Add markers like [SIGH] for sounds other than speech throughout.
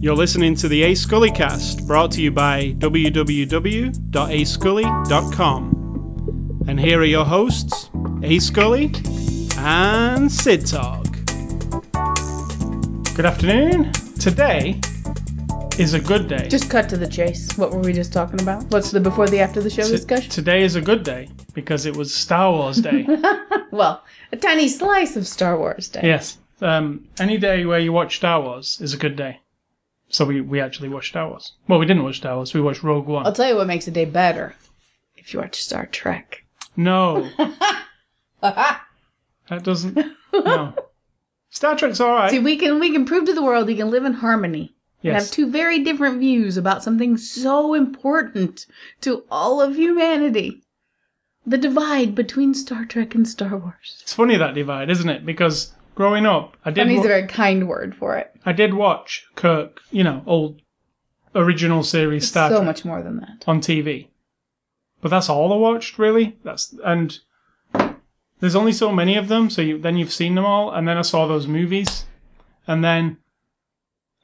You're listening to the A Scully cast, brought to you by www.ascully.com. And here are your hosts, A Scully and Sid Talk. Good afternoon. Today is a good day. Just cut to the chase. What were we just talking about? What's the before the after the show T- discussion? Today is a good day because it was Star Wars Day. [LAUGHS] Well, a tiny slice of Star Wars Day. yes. Um, any day where you watch Star Wars is a good day. So we, we actually watched Star Wars. Well, we didn't watch Star Wars. We watched Rogue One. I'll tell you what makes a day better. If you watch Star Trek. No. [LAUGHS] that doesn't. No. Star Trek's all right. See, we can we can prove to the world you can live in harmony and yes. have two very different views about something so important to all of humanity. The divide between Star Trek and Star Wars. It's funny that divide, isn't it? Because growing up, I did Funny is wa- a very kind word for it. I did watch Kirk, you know, old original series Star so Trek much more than that. on TV. But that's all I watched, really. That's and there's only so many of them, so you, then you've seen them all, and then I saw those movies, and then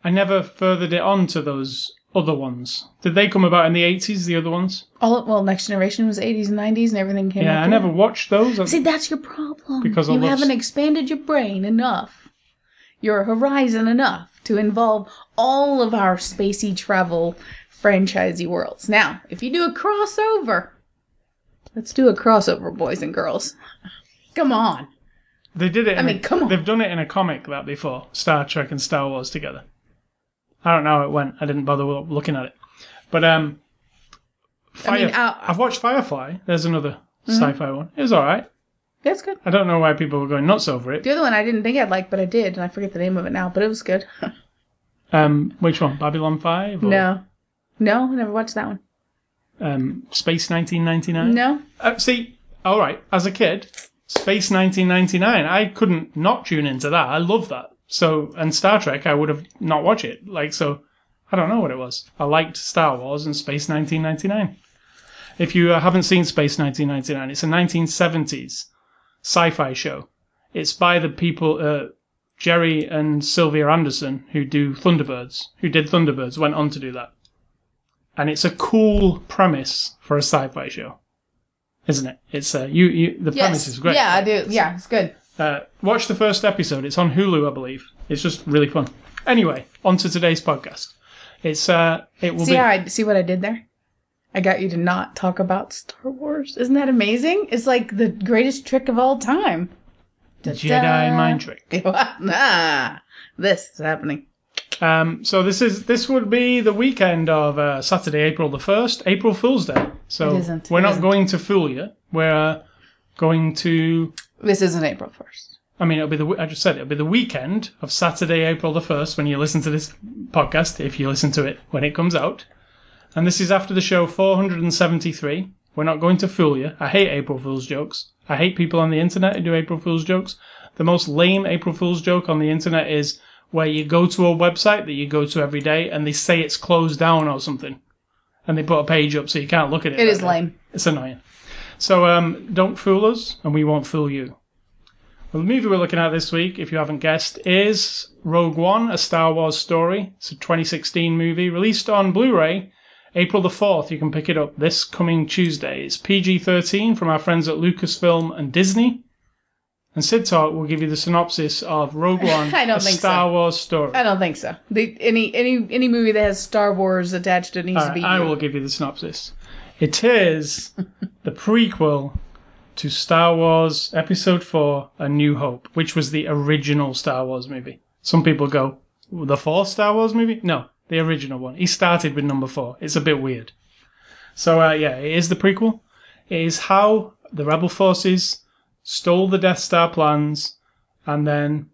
I never furthered it on to those other ones. Did they come about in the 80s? The other ones? All well, Next Generation was 80s and 90s, and everything came. Yeah, I never watched those. See, that's your problem. Because I you love haven't s- expanded your brain enough, your horizon enough to involve all of our spacey travel franchisey worlds. Now, if you do a crossover, let's do a crossover, boys and girls. Come on. They did it. I mean, a- come on. They've done it in a comic that before, Star Trek and Star Wars together. I don't know how it went. I didn't bother looking at it, but um, Fire, I mean, uh, I've watched Firefly. There's another sci-fi one. It was all right. That's good. I don't know why people were going nuts over it. The other one I didn't think I'd like, but I did, and I forget the name of it now, but it was good. [LAUGHS] Um, which one? Babylon Five? Or, no. No, I never watched that one. Um, Space 1999. No? Uh, see, all right. As a kid, Space 1999. I couldn't not tune into that. I love that. So, and Star Trek, I would have not watched it. Like, so, I don't know what it was. I liked Star Wars and Space 1999. If you uh, haven't seen Space 1999, it's a 1970s sci-fi show. It's by the people, uh, Jerry and Sylvia Anderson, who do Thunderbirds, who did Thunderbirds, went on to do that. And it's a cool premise for a sci-fi show, isn't it? It's uh, you, you the premise is great. Yeah, I do. Yeah, it's good. Uh, watch the first episode. It's on Hulu, I believe. It's just really fun. Anyway, on to today's podcast. It's uh, it will See be. how I see what I did there? I got you to not talk about Star Wars. Isn't that amazing? It's like the greatest trick of all time. Jedi mind trick. nah, [LAUGHS] this is happening. Um, so this is this would be the weekend of uh, Saturday, April the first, April Fool's Day. So It isn't. we're It not isn't. going to fool you. We're uh, going to. This isn't April first. I mean, it'll be the. I just said it'll be the weekend of Saturday, April the first, when you listen to this podcast. If you listen to it when it comes out, and this is after the show 473. We're not going to fool you. I hate April Fool's jokes. I hate people on the internet who do April Fool's jokes. The most lame April Fool's joke on the internet is where you go to a website that you go to every day and they say it's closed down or something, and they put a page up so you can't look at it. It is day. lame. It's annoying. So um, don't fool us, and we won't fool you. Well, the movie we're looking at this week, if you haven't guessed, is Rogue One, a Star Wars story. It's a 2016 movie released on Blu-ray April the 4th. You can pick it up this coming Tuesday. It's PG-13 from our friends at Lucasfilm and Disney. And Sid Talk will give you the synopsis of Rogue [LAUGHS] One, I don't a think Star so. Wars story. I don't think so. The, any any any movie that has Star Wars attached to it needs All to right, be. I will give you the synopsis. It is the prequel to Star Wars Episode 4 A New Hope, which was the original Star Wars movie. Some people go, the fourth Star Wars movie? No, the original one. He started with number four. It's a bit weird. So, uh, yeah, it is the prequel. It is how the Rebel forces stole the Death Star plans and then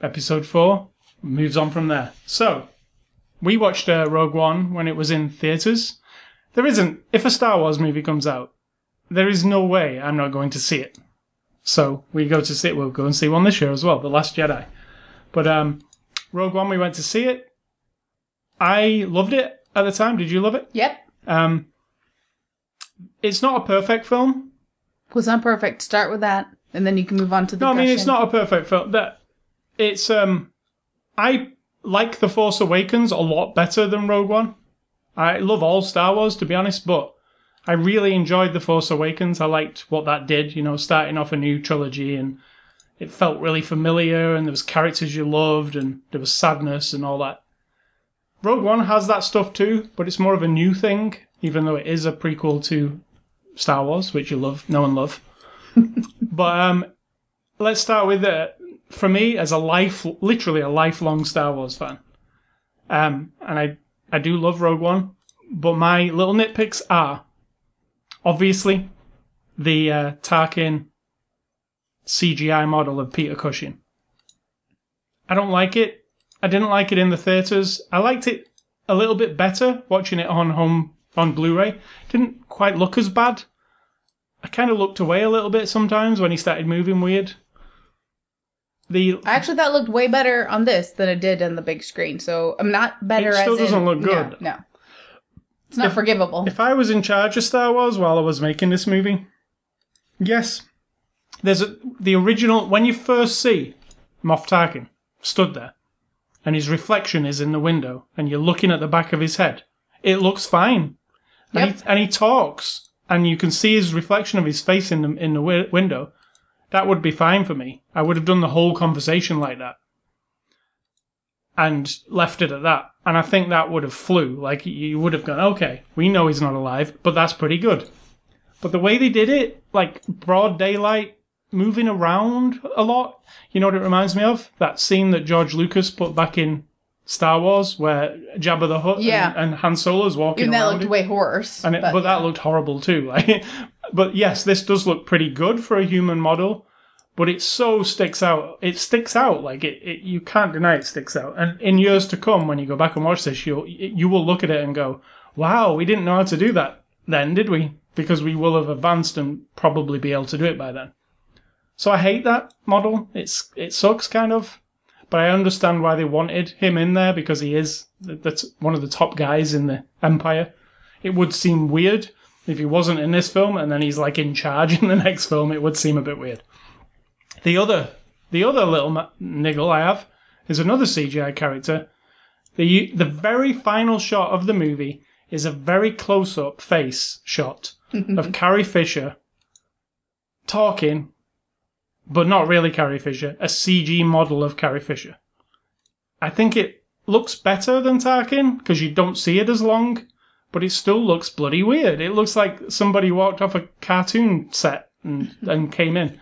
Episode 4 moves on from there. So, we watched uh, Rogue One when it was in theaters. There isn't. If a Star Wars movie comes out, there is no way I'm not going to see it. So we go to see it. We'll go and see one this year as well, The Last Jedi. But um, Rogue One, we went to see it. I loved it at the time. Did you love it? Yep. Um, it's not a perfect film. Was not perfect. Start with that, and then you can move on to the. No, I mean it's not a perfect film. That it's um, I like The Force Awakens a lot better than Rogue One. I love all Star Wars, to be honest, but I really enjoyed The Force Awakens. I liked what that did, you know, starting off a new trilogy and it felt really familiar and there was characters you loved and there was sadness and all that. Rogue One has that stuff too, but it's more of a new thing, even though it is a prequel to Star Wars, which you love, know and love. [LAUGHS] but um, let's start with uh, for me as a life, literally a lifelong Star Wars fan, um, and I I do love Rogue One, but my little nitpicks are obviously the uh, Tarkin CGI model of Peter Cushing. I don't like it. I didn't like it in the theaters. I liked it a little bit better watching it on home on Blu-ray. Didn't quite look as bad. I kind of looked away a little bit sometimes when he started moving weird. The I actually thought it looked way better on this than it did on the big screen. So I'm not better. It still doesn't in- look good. No, it's not If- forgivable. If I was in charge of Star Wars while I was making this movie, yes, there's a, the original. When you first see Moff Tarkin stood there, and his reflection is in the window, and you're looking at the back of his head, it looks fine, and, Yep. he, and he talks, and you can see his reflection of his face in the in the wi- window. That would be fine for me. I would have done the whole conversation like that. And left it at that. And I think that would have flew. Like, you would have gone, okay, we know he's not alive, but that's pretty good. But the way they did it, like broad daylight, moving around a lot, you know what it reminds me of? That scene that George Lucas put back in Star Wars where Jabba the Hutt Yeah. and, and Han Solo's walking Even that looked way horse. And it, but, that looked horrible too. [LAUGHS] Like, but yes, this does look pretty good for a human model. But it so sticks out. It sticks out like it, it. You can't deny it sticks out. And in years to come, when you go back and watch this, you you will look at it and go, "Wow, we didn't know how to do that then, did we?" Because we will have advanced and probably be able to do it by then. So I hate that model. It's it sucks kind of, but I understand why they wanted him in there because he is that's one of the top guys in the Empire. It would seem weird if he wasn't in this film and then he's like in charge [LAUGHS] in the next film. It would seem a bit weird. The other the other little niggle I have is another CGI character. The the very final shot of the movie is a very close up face shot [LAUGHS] of Carrie Fisher talking, but not really Carrie Fisher, a CG model of Carrie Fisher. I think it looks better than Tarkin because you don't see it as long, but it still looks bloody weird. It looks like somebody walked off a cartoon set and, and came in.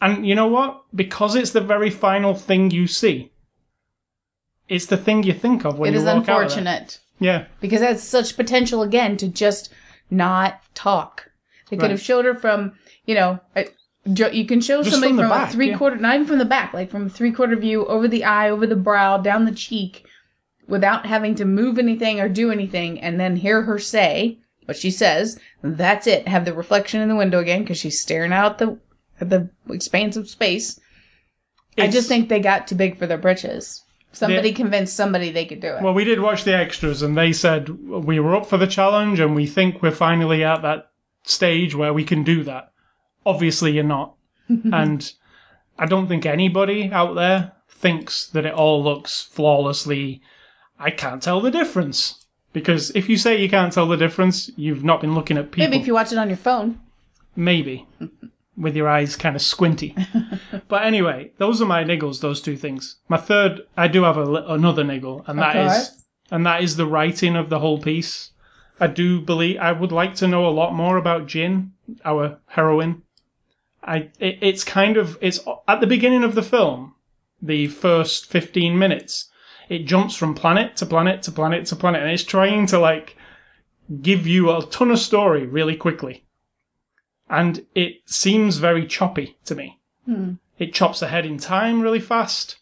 And you know what? Because it's the very final thing you see, it's the thing you think of when It you walk out of there. unfortunate Yeah. because it has such potential again to just not talk. They could Right. have showed her from, you know, you can show Just somebody from from, back, a three yeah. quarter, not even from the back, like from a three quarter view, over the eye, over the brow, down the cheek, without having to move anything or do anything, and then hear her say what she says. That's it. Have the reflection in the window again because she's staring out the at the expanse of space. I just think they got too big for their britches. Somebody convinced somebody they could do it. Well, we did watch the extras, and they said we were up for the challenge, and we think we're finally at that stage where we can do that. Obviously, you're not, [LAUGHS] and I don't think anybody out there thinks that it all looks flawlessly. I can't tell the difference because if you say you can't tell the difference, you've not been looking at people. Maybe if you watch it on your phone. Maybe. With your eyes kind of squinty. [LAUGHS] but anyway, those are my niggles, those two things. My third, I do have a, another niggle, and that is, and that is the writing of the whole piece. I do believe, I would like to know a lot more about Jyn, our heroine. I, it, it's kind of, it's at the beginning of the film, the first 15 minutes, it jumps from planet to planet to planet to planet, and it's trying to like give you a ton of story really quickly and it seems very choppy to me. Hmm. It chops ahead in time really fast.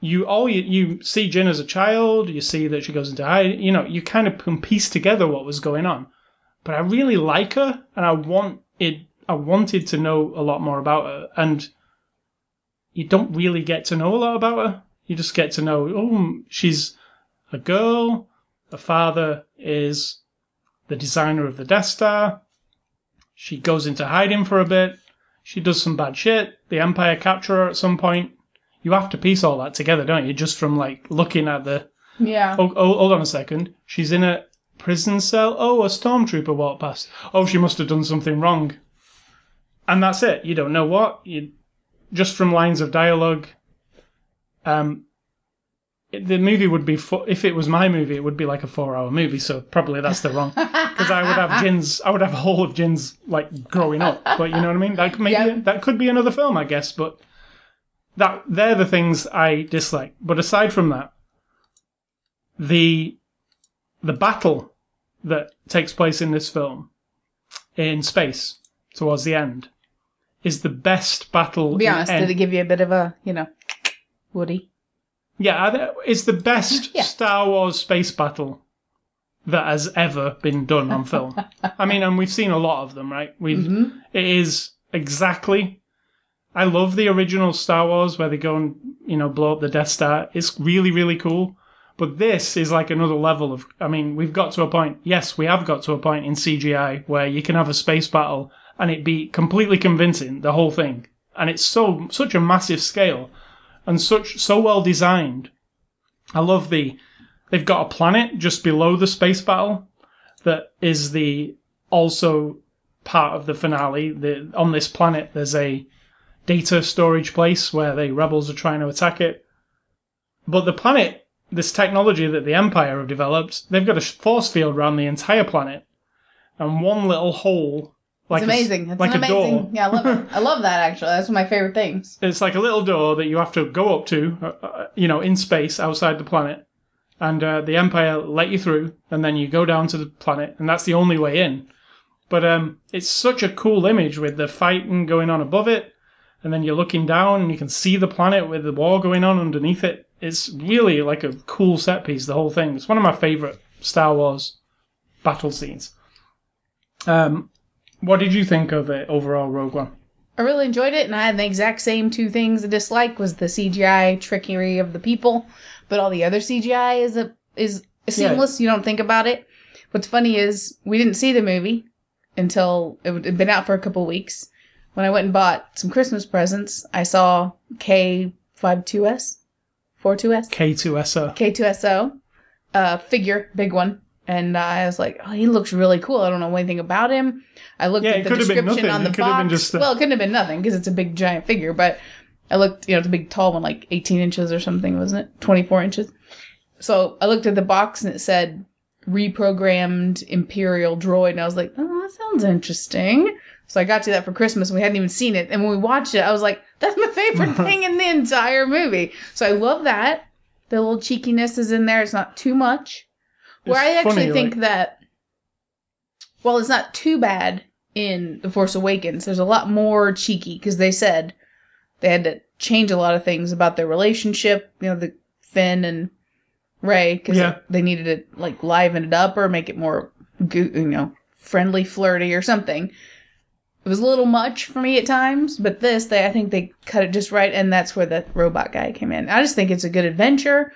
You all you, you see Jyn as a child. You see that she goes into hide. You know, you kind of can piece together what was going on. But I really like her, and I want it. I wanted to know a lot more about her, and you don't really get to know a lot about her. You just get to know, oh, she's a girl. Her father is the designer of the Death Star. She goes into hiding for a bit. She does some bad shit. The Empire capture her at some point. you have to piece all that together, don't you? Just from like looking at the Yeah. Oh, oh, hold on a second. She's in a prison cell. Oh, a stormtrooper walked past. Oh, she must have done something wrong. And that's it. You don't know what. You just from lines of dialogue. Um, it- the movie would be if it was my movie, it would be like a four-hour movie. So probably that's the wrong because I would have [LAUGHS] gins. I would have a whole of gins like growing up. But you know what I mean? That maybe Yeah. that could be another film, I guess. But that they're the things I dislike. But aside from that, the the battle that takes place in this film in space towards the end is the best battle. Be honest, did it give you a bit of a, you know, Woody? yeah, it's the best Yeah. Star Wars space battle that has ever been done on film. [LAUGHS] I mean, and we've seen a lot of them, right? We've Mm-hmm. it is exactly. I love the original Star Wars where they go and you know blow up the Death Star. It's really really cool. But this is like another level of. I mean, we've got to a point. Yes, we have got to a point in CGI where you can have a space battle and it be completely convincing, the whole thing, and it's so such a massive scale and such so well designed. I love the. They've got a planet just below the space battle that is the also part of the finale. The, on this planet, there's a data storage place where the rebels are trying to attack it. But the planet, this technology that the Empire have developed, they've got a force field around the entire planet, and one little hole, like It's a amazing. It's like an a door. amazing. Yeah, I love it. I love that actually. That's one of my favorite things. [LAUGHS] It's like a little door that you have to go up to, uh, uh, you know, in space outside the planet, and uh, the Empire let you through, and then you go down to the planet, and that's the only way in. But um, it's such a cool image with the fighting going on above it, and then you're looking down and you can see the planet with the war going on underneath it. It's really like a cool set piece. The whole thing. It's one of my favorite Star Wars battle scenes. Um, what did you think of it overall, Rogue One? I really enjoyed it, and I had the exact same two things to dislike: was the CGI trickery of the people, but all the other CGI is a, is seamless. You don't think about it. What's funny is we didn't see the movie until it had been out for a couple weeks. When I went and bought some Christmas presents, I saw K52S, 42S, K2SO. K2SO, uh, figure, big one. And uh, I was like, oh, he looks really cool. I don't know anything about him. I looked Yeah, at the could have been description on the It could have been box. just a- Well, it couldn't have been nothing because it's a big giant figure. But I looked, you know, it's a big tall one, like 18 inches or something, wasn't it? 24 inches. So I looked at the box and it said reprogrammed Imperial droid. And I was like, oh, that sounds interesting. So I got to that for Christmas and we hadn't even seen it. And when we watched it, I was like, that's my favorite [LAUGHS] thing in the entire movie. So I love that. The little cheekiness is in there. It's not too much. Where I actually funny, think like- that, well, it's not too bad in The Force Awakens. There's a lot more cheeky because they said they had to change a lot of things about their relationship. You know, the Finn and Rey because Yeah. they needed to like liven it up or make it more, goo- you know, friendly, flirty or something. It was a little much for me at times, but this, they I think they cut it just right, and that's where the robot guy came in. I just think it's a good adventure.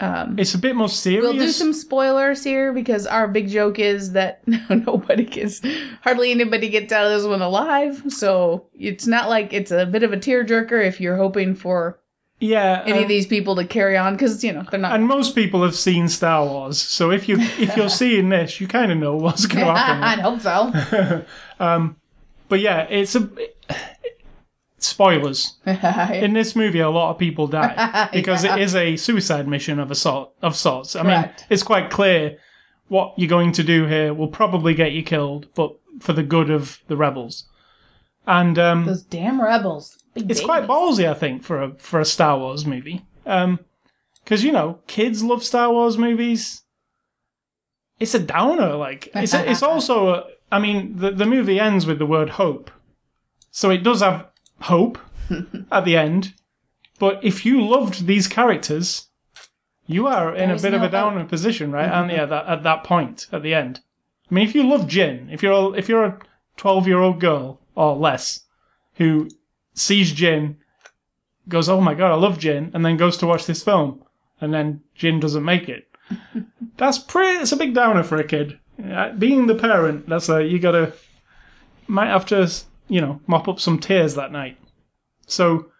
Um, It's a bit more serious. We'll do some spoilers here because our big joke is that [LAUGHS] nobody gets, hardly anybody gets out of this one alive. So it's not like it's a bit of a tearjerker if you're hoping for yeah, any uh, of these people to carry on because you know they're not. and most people have seen Star Wars, so if you if you're [LAUGHS] seeing this, you kind of know what's going [LAUGHS] to happen. I'd hope so. but yeah, it's a spoilers. [LAUGHS] In this movie, a lot of people die [LAUGHS] because Yeah. it is a suicide mission of a sort of sorts. I mean, it's quite clear what you're going to do here will probably get you killed, but for the good of the rebels. And um, Those damn rebels. Big it's quite ballsy, I think, for a for a Star Wars movie. Because you know, kids love Star Wars movies. It's a downer. Like it's a, it's [LAUGHS] also. A, I mean, the the movie ends with the word hope, so it does have hope at the end. But if you loved these characters, you are in a There's bit of a downer position, right? And yeah, that at that point at the end. I mean, if you love Jyn, if you're a, if you're a twelve year old girl or less who sees Jyn, goes, "Oh my god, I love Jyn," and then goes to watch this film, and then Jyn doesn't make it. [LAUGHS] that's pretty. It's a big downer for a kid. Uh, Being the parent, that's a you gotta might have to you know mop up some tears that night. So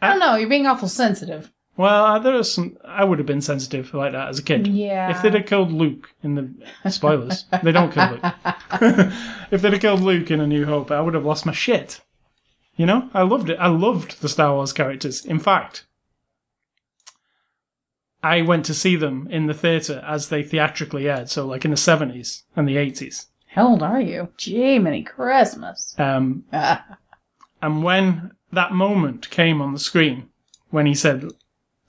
I don't know. You're being awful sensitive. Well, uh, there are some. I would have been sensitive like that as a kid. Yeah. If they'd have killed Luke in the spoilers, they don't kill Luke. [LAUGHS] [LAUGHS] if they'd have killed Luke in A New Hope, I would have lost my shit. You know, I loved it. I loved the Star Wars characters. In fact, I went to see them in the theatre as they theatrically aired, so like in the seventies and the eighties. How old are you? Gee, many Christmas. Um, [LAUGHS] and when that moment came on the screen, when he said,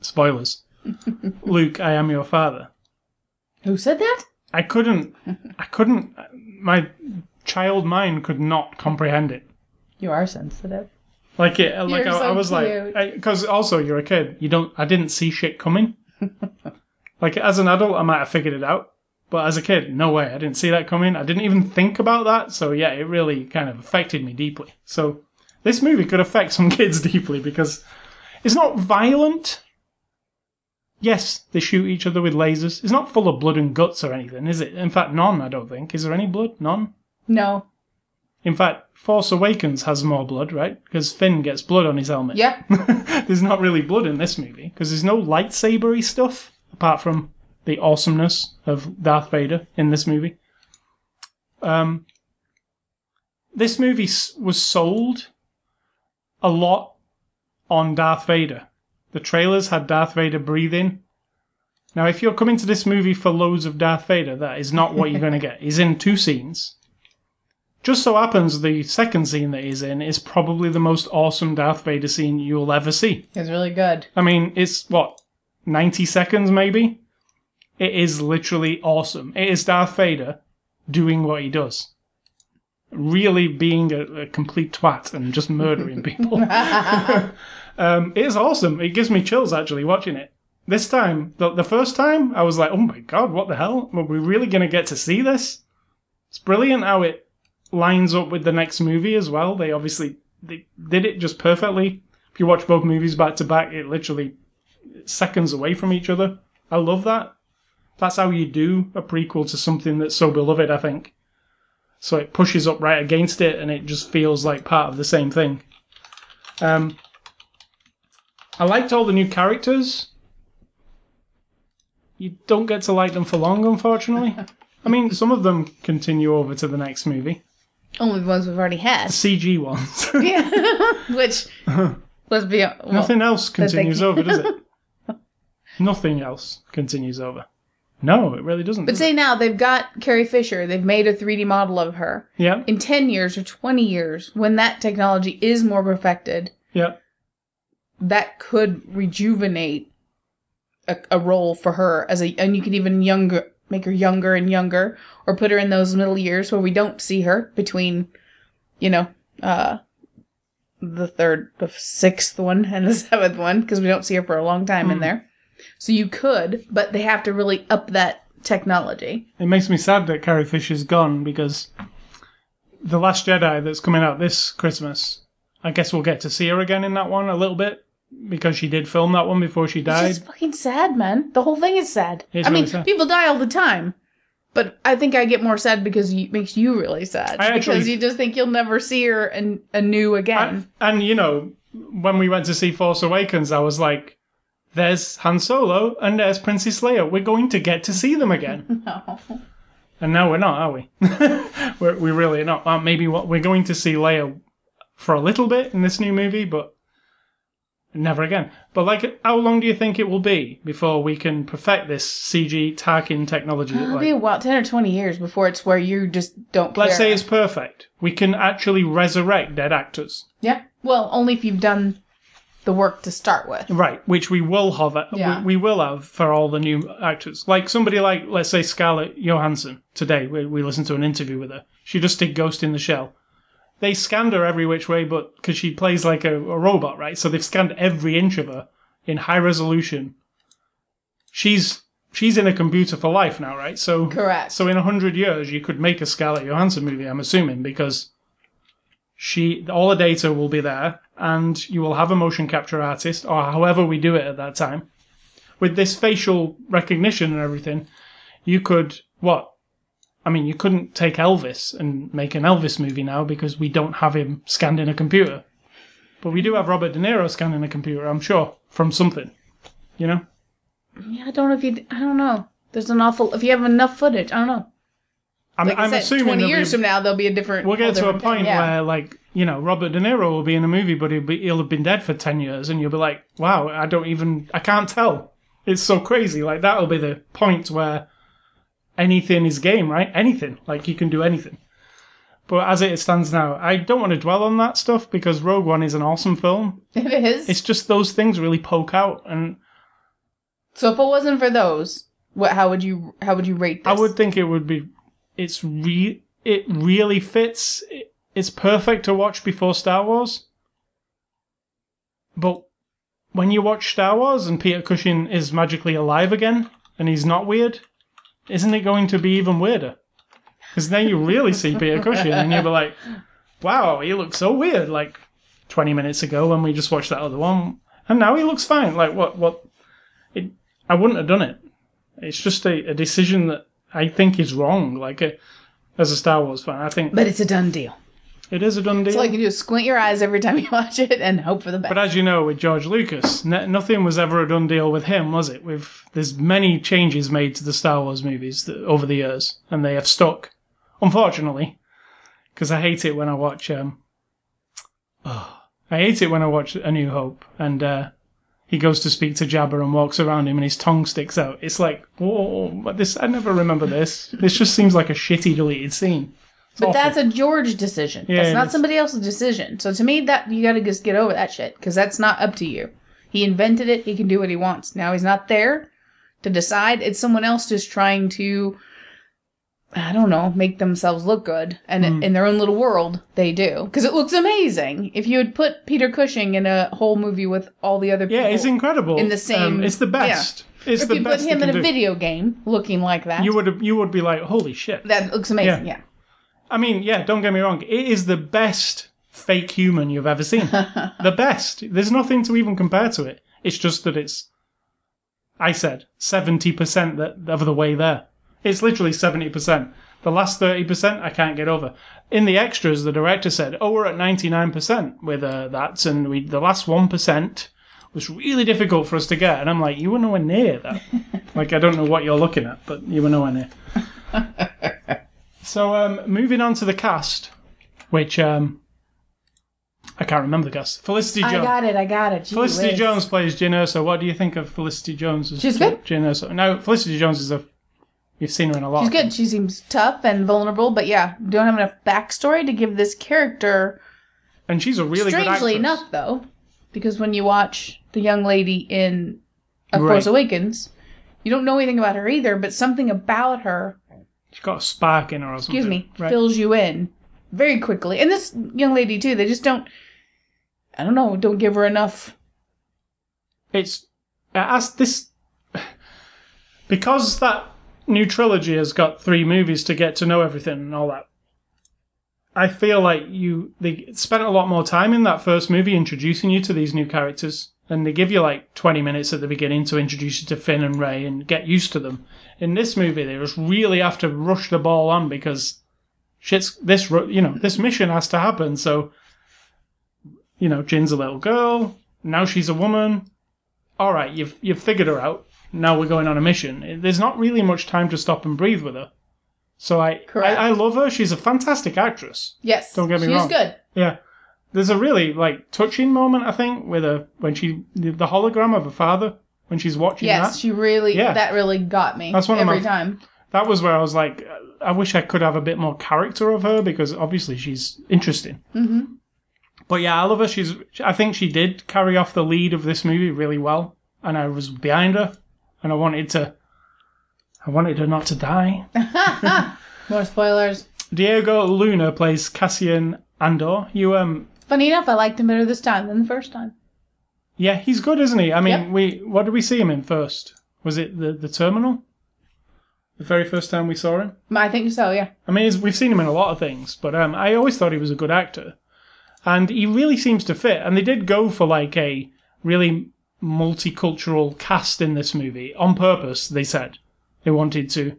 "Spoilers, [LAUGHS] Luke, I am your father," Who said that? I couldn't, I couldn't, my child mind could not comprehend it. You are sensitive. Like it, like I, so I was cute. like, because also you're a kid, you don't, I didn't see shit coming. [LAUGHS] like as an adult, I might have figured it out, but as a kid, no way, I didn't see that coming. I didn't even think about that. So yeah, it really kind of affected me deeply. So this movie could affect some [LAUGHS] kids deeply because it's not violent. Yes, they shoot each other with lasers. It's not full of blood and guts or anything, is it? In fact, none. I don't think. Is there any blood? None. No. In fact, Force Awakens has more blood, right? Because Finn gets blood on his helmet. Yeah. [LAUGHS] there's not really blood in this movie because there's no lightsabery stuff apart from the awesomeness of Darth Vader in this movie. Um, this movie was sold a lot on Darth Vader. The trailers had Darth Vader breathing. Now, if you're coming to this movie for loads of Darth Vader, that is not what you're going to get. He's in two scenes. Just so happens the second scene that he's in is probably the most awesome Darth Vader scene you'll ever see. It's really good. I mean, it's what, 90 seconds maybe? It is literally awesome. It is Darth Vader doing what he does. Really being a, a complete twat and just murdering [LAUGHS] people. [LAUGHS] um, it is awesome. It gives me chills actually watching it. This time, the, the first time, I was like, oh my god, what the hell? Are we really going to get to see this? It's brilliant how it lines up with the next movie as well. They obviously they did it just perfectly. If you watch both movies back to back, it literally seconds away from each other. I love that. That's how you do a prequel to something that's so beloved, I think. So it pushes up right against it and it just feels like part of the same thing. Um, I liked all the new characters. You don't get to like them for long, unfortunately. [LAUGHS] I mean, some of them continue over to the next movie. Only the ones we've already had. CG ones. [LAUGHS] Yeah. [LAUGHS] Which, let's be well, Nothing else continues over, does it? Nothing else continues over. No, it really doesn't. But does say it? now they've got Carrie Fisher. They've made a 3D model of her. Yeah, In 10 years or 20 years, when that technology is more perfected, yeah. that could rejuvenate a, a role for her as a, and you could even younger, make her younger and younger, or put her in those middle years where we don't see her between, you know, uh, the third, the sixth one and the [LAUGHS] seventh one, because we don't see her for a long time in there. So you could, but they have to really up that technology. It makes me sad that Carrie Fisher's gone because the Last Jedi that's coming out this Christmas, I guess we'll get to see her again in that one a little bit because she did film that one before she It's died. just fucking sad, man. The whole thing is sad. It's I mean, sad. people die all the time, but I think I get more sad because it makes you really sad I actually- because you just think you'll never see her an, anew again. And, and you know, when we went to see Force Awakens, I was like, "There's Han Solo and there's Princess Leia. We're going to get to see them again." [LAUGHS] no. And now we're not, are we? [LAUGHS] we're, we really are not. Uh, maybe what we're going to see Leia for a little bit in this new movie, but never again. But like, how long do you think it will be before we can perfect this CG Tarkin technology? It'll Like, be a while, ten or twenty years before it's where you just don't. let's care. say it's perfect. We can actually resurrect dead actors, yeah. Well, only if you've done the work to start with. right? Which we will have. Yeah. We, we will have for all the new actors. Like somebody like, let's say Scarlett Johansson. Today we, we listened to an interview with her. She just did Ghost in the Shell. they scanned her every which way, but because she plays like a, a robot, right? So they've scanned every inch of her in high resolution. She's she's in a computer for life now, right? So Correct. So in a hundred years, you could make a Scarlett Johansson movie. I'm assuming because she all the data will be there, and you will have a motion capture artist, or however we do it at that time. With this facial recognition and everything, you could what? I mean, you couldn't take Elvis and make an Elvis movie now because we don't have him scanned in a computer. But we do have Robert De Niro scanned in a computer, I'm sure, from something. You know? Yeah, I don't know if you. I don't know. There's an awful. If you have enough footage, I don't know. I'm, Like I'm said, assuming twenty years be, from now, there'll be a different. we'll get to a point yeah. where, like, you know, Robert De Niro will be in a movie, but he'll, be, he'll have been dead for 10 years, and you'll be like, wow, I don't even, I can't tell. It's so crazy. Like, that'll be the point where anything is game, right? Anything. Like, you can do anything. But as it stands now, I don't want to dwell on that stuff because Rogue One is an awesome film. [LAUGHS] it is. It's just those things really poke out, and so if it wasn't for those, what? How would you? How would you rate this? I would think it would be. It's re. It really fits. It's perfect to watch before Star Wars. But when you watch Star Wars and Peter Cushing is magically alive again and he's not weird, isn't it going to be even weirder? Because then you really see Peter Cushing and you'll be like, "Wow, he looks so weird." Like twenty minutes ago when we just watched that other one, and now he looks fine. Like what? What? It, I wouldn't have done it. It's just a, a decision that I think is wrong. Like a, as a Star Wars fan, I think But it's a done deal. it is a done deal. So all you can do is squint your eyes every time you watch it and hope for the best. but as you know, with George Lucas, n- nothing was ever a done deal with him, was it? With there's many changes made to the Star Wars movies th- over the years, and they have stuck. Unfortunately, because I hate it when I watch. Um, oh, [SIGHS] I hate it when I watch A New Hope, and uh, he goes to speak to Jabba and walks around him, and his tongue sticks out. It's like, whoa, but this I never remember this. This just seems like a shitty deleted scene. It's But awful. that's a George decision. Yeah, that's not somebody else's decision. So to me, that you got to just get over that shit because that's not up to you. He invented it. He can do what he wants. Now he's not there to decide. It's someone else just trying to, I don't know, make themselves look good. And Hmm. in their own little world, they do because it looks amazing. If you had put Peter Cushing in a whole movie with all the other people, yeah, it's incredible. in the same- Um, it's the best. It's if the you put him in a do. video game looking like that, you would you would be like, holy shit. that looks amazing. Yeah. I mean, yeah, don't get me wrong. It is the best fake human you've ever seen. [LAUGHS] the best. There's nothing to even compare to it. It's just that it's, I said, 70% that, of the way there. It's literally 70%. The last 30% I can't get over. In the extras, the director said, oh, we're at 99% with uh, that, and we, the last 1% was really difficult for us to get. And I'm like, you were nowhere near that. [LAUGHS] like, I don't know what you're looking at, but you were nowhere near. [LAUGHS] So, um, moving on to the cast, which um, I can't remember the cast. Felicity I Jones. got it. I got it. Gee Felicity whiz. Jones plays Jyn Erso. What do you think of Felicity Jones? As She's good. Jyn Erso. Now, Felicity Jones is a. You've seen her in a lot. She's good. She seems tough and vulnerable, but yeah, don't have enough backstory to give this character. and she's a really. Strangely enough, though, because when you watch the young lady in A Right. Force Awakens, you don't know anything about her either, but something about her, she's got a spark in her or something. excuse me, Right. fills you in very quickly. And this young lady too, they just don't. I don't know. Don't give her enough. it's as this [SIGHS] because that new trilogy has got three movies to get to know everything and all that. I feel like you they spent a lot more time in that first movie introducing you to these new characters, and they give you like twenty minutes at the beginning to introduce you to Finn and Rey and get used to them. In this movie, they just really have to rush the ball on because shit's this you know this mission has to happen. So you know, Jyn's a little girl. Now she's a woman. All right, you've you've figured her out. Now we're going on a mission. There's not really much time to stop and breathe with her. So I Correct. I, I love her. She's a fantastic actress. Yes, Don't get me she's wrong. She's good. Yeah. There's a really like touching moment I think with her when she the hologram of her father when she's watching Yes, that. she really. Yeah. That really got me. That's one of every my- time. That was where I was like, I wish I could have a bit more character of her because obviously she's interesting. Mm-hmm. But yeah, I love her. She's. I think she did carry off the lead of this movie really well, and I was behind her, and I wanted to. I wanted her not to die. [LAUGHS] More spoilers. Diego Luna plays Cassian Andor. You um. Funny enough, I liked him better this time than the first time. Yeah, he's good, isn't he? I mean, Yep. we what did we see him in first? Was it the the terminal? The very first time we saw him. I think so. Yeah. I mean, he's- we've seen him in a lot of things, but um, I always thought he was a good actor, and he really seems to fit. And they did go for like a really multicultural cast in this movie on purpose. They said they wanted to,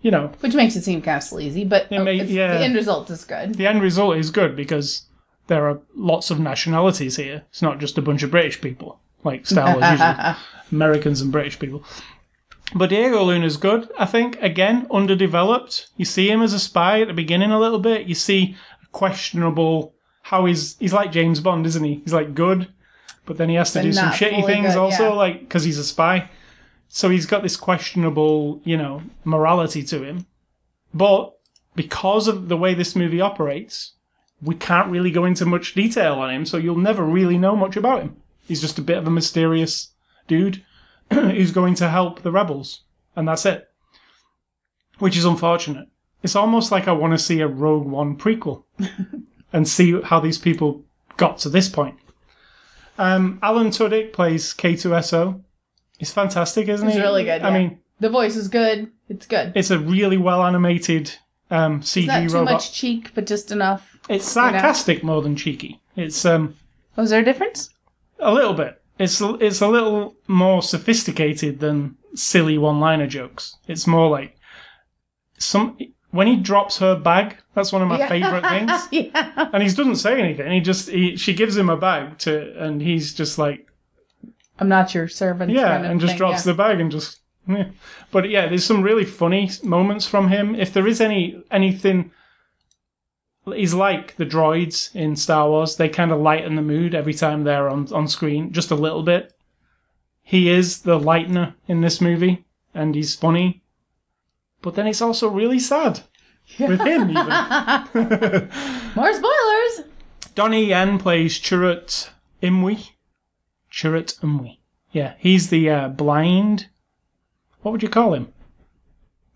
you know, Which makes it seem kind of sleazy, but It may- yeah. the end result is good. the end result is good because there are lots of nationalities here. It's not just a bunch of British people like Star Wars usually, [LAUGHS] Americans and British people. But Diego Luna's good, I think. Again, underdeveloped. You see him as a spy at the beginning a little bit. You see questionable how he's he's like James Bond, isn't he? He's like good, but then he has to But do some shitty things good, also, yeah. like because he's a spy. So he's got this questionable, you know, morality to him. But because of the way this movie operates, we can't really go into much detail on him, so you'll never really know much about him. He's just a bit of a mysterious dude [CLEARS THROAT] who's going to help the rebels, and that's it. Which is unfortunate. It's almost like I want to see a Rogue One prequel [LAUGHS] and see how these people got to this point. Um, Alan Tudyk plays K2SO. He's fantastic, isn't He's he? really good, I yeah. mean, The voice is good. It's good. it's a really well animated um, CG It's not too robot. much cheek, but just enough. It's sarcastic more than cheeky. It's um, Oh, is there a difference? a little bit. It's it's a little more sophisticated than silly one-liner jokes. It's more like some when he drops her bag. That's one of my Yeah. favorite things. [LAUGHS] yeah. And he doesn't say anything. He just he, she gives him a bag to, and he's just like I'm not your servant. yeah, kind of and just thing, drops yeah. the bag and just. Yeah. But yeah, there's some really funny moments from him. If there is any anything, he's like the droids in Star Wars. They kind of lighten the mood every time they're on on screen, just a little bit. He is the lightener in this movie, and he's funny. But then it's also really sad with him. Even [LAUGHS] More spoilers. Donnie Yen plays Chirrut Imwe. Chirrut Imwe. Yeah, he's the uh, blind. What would you call him?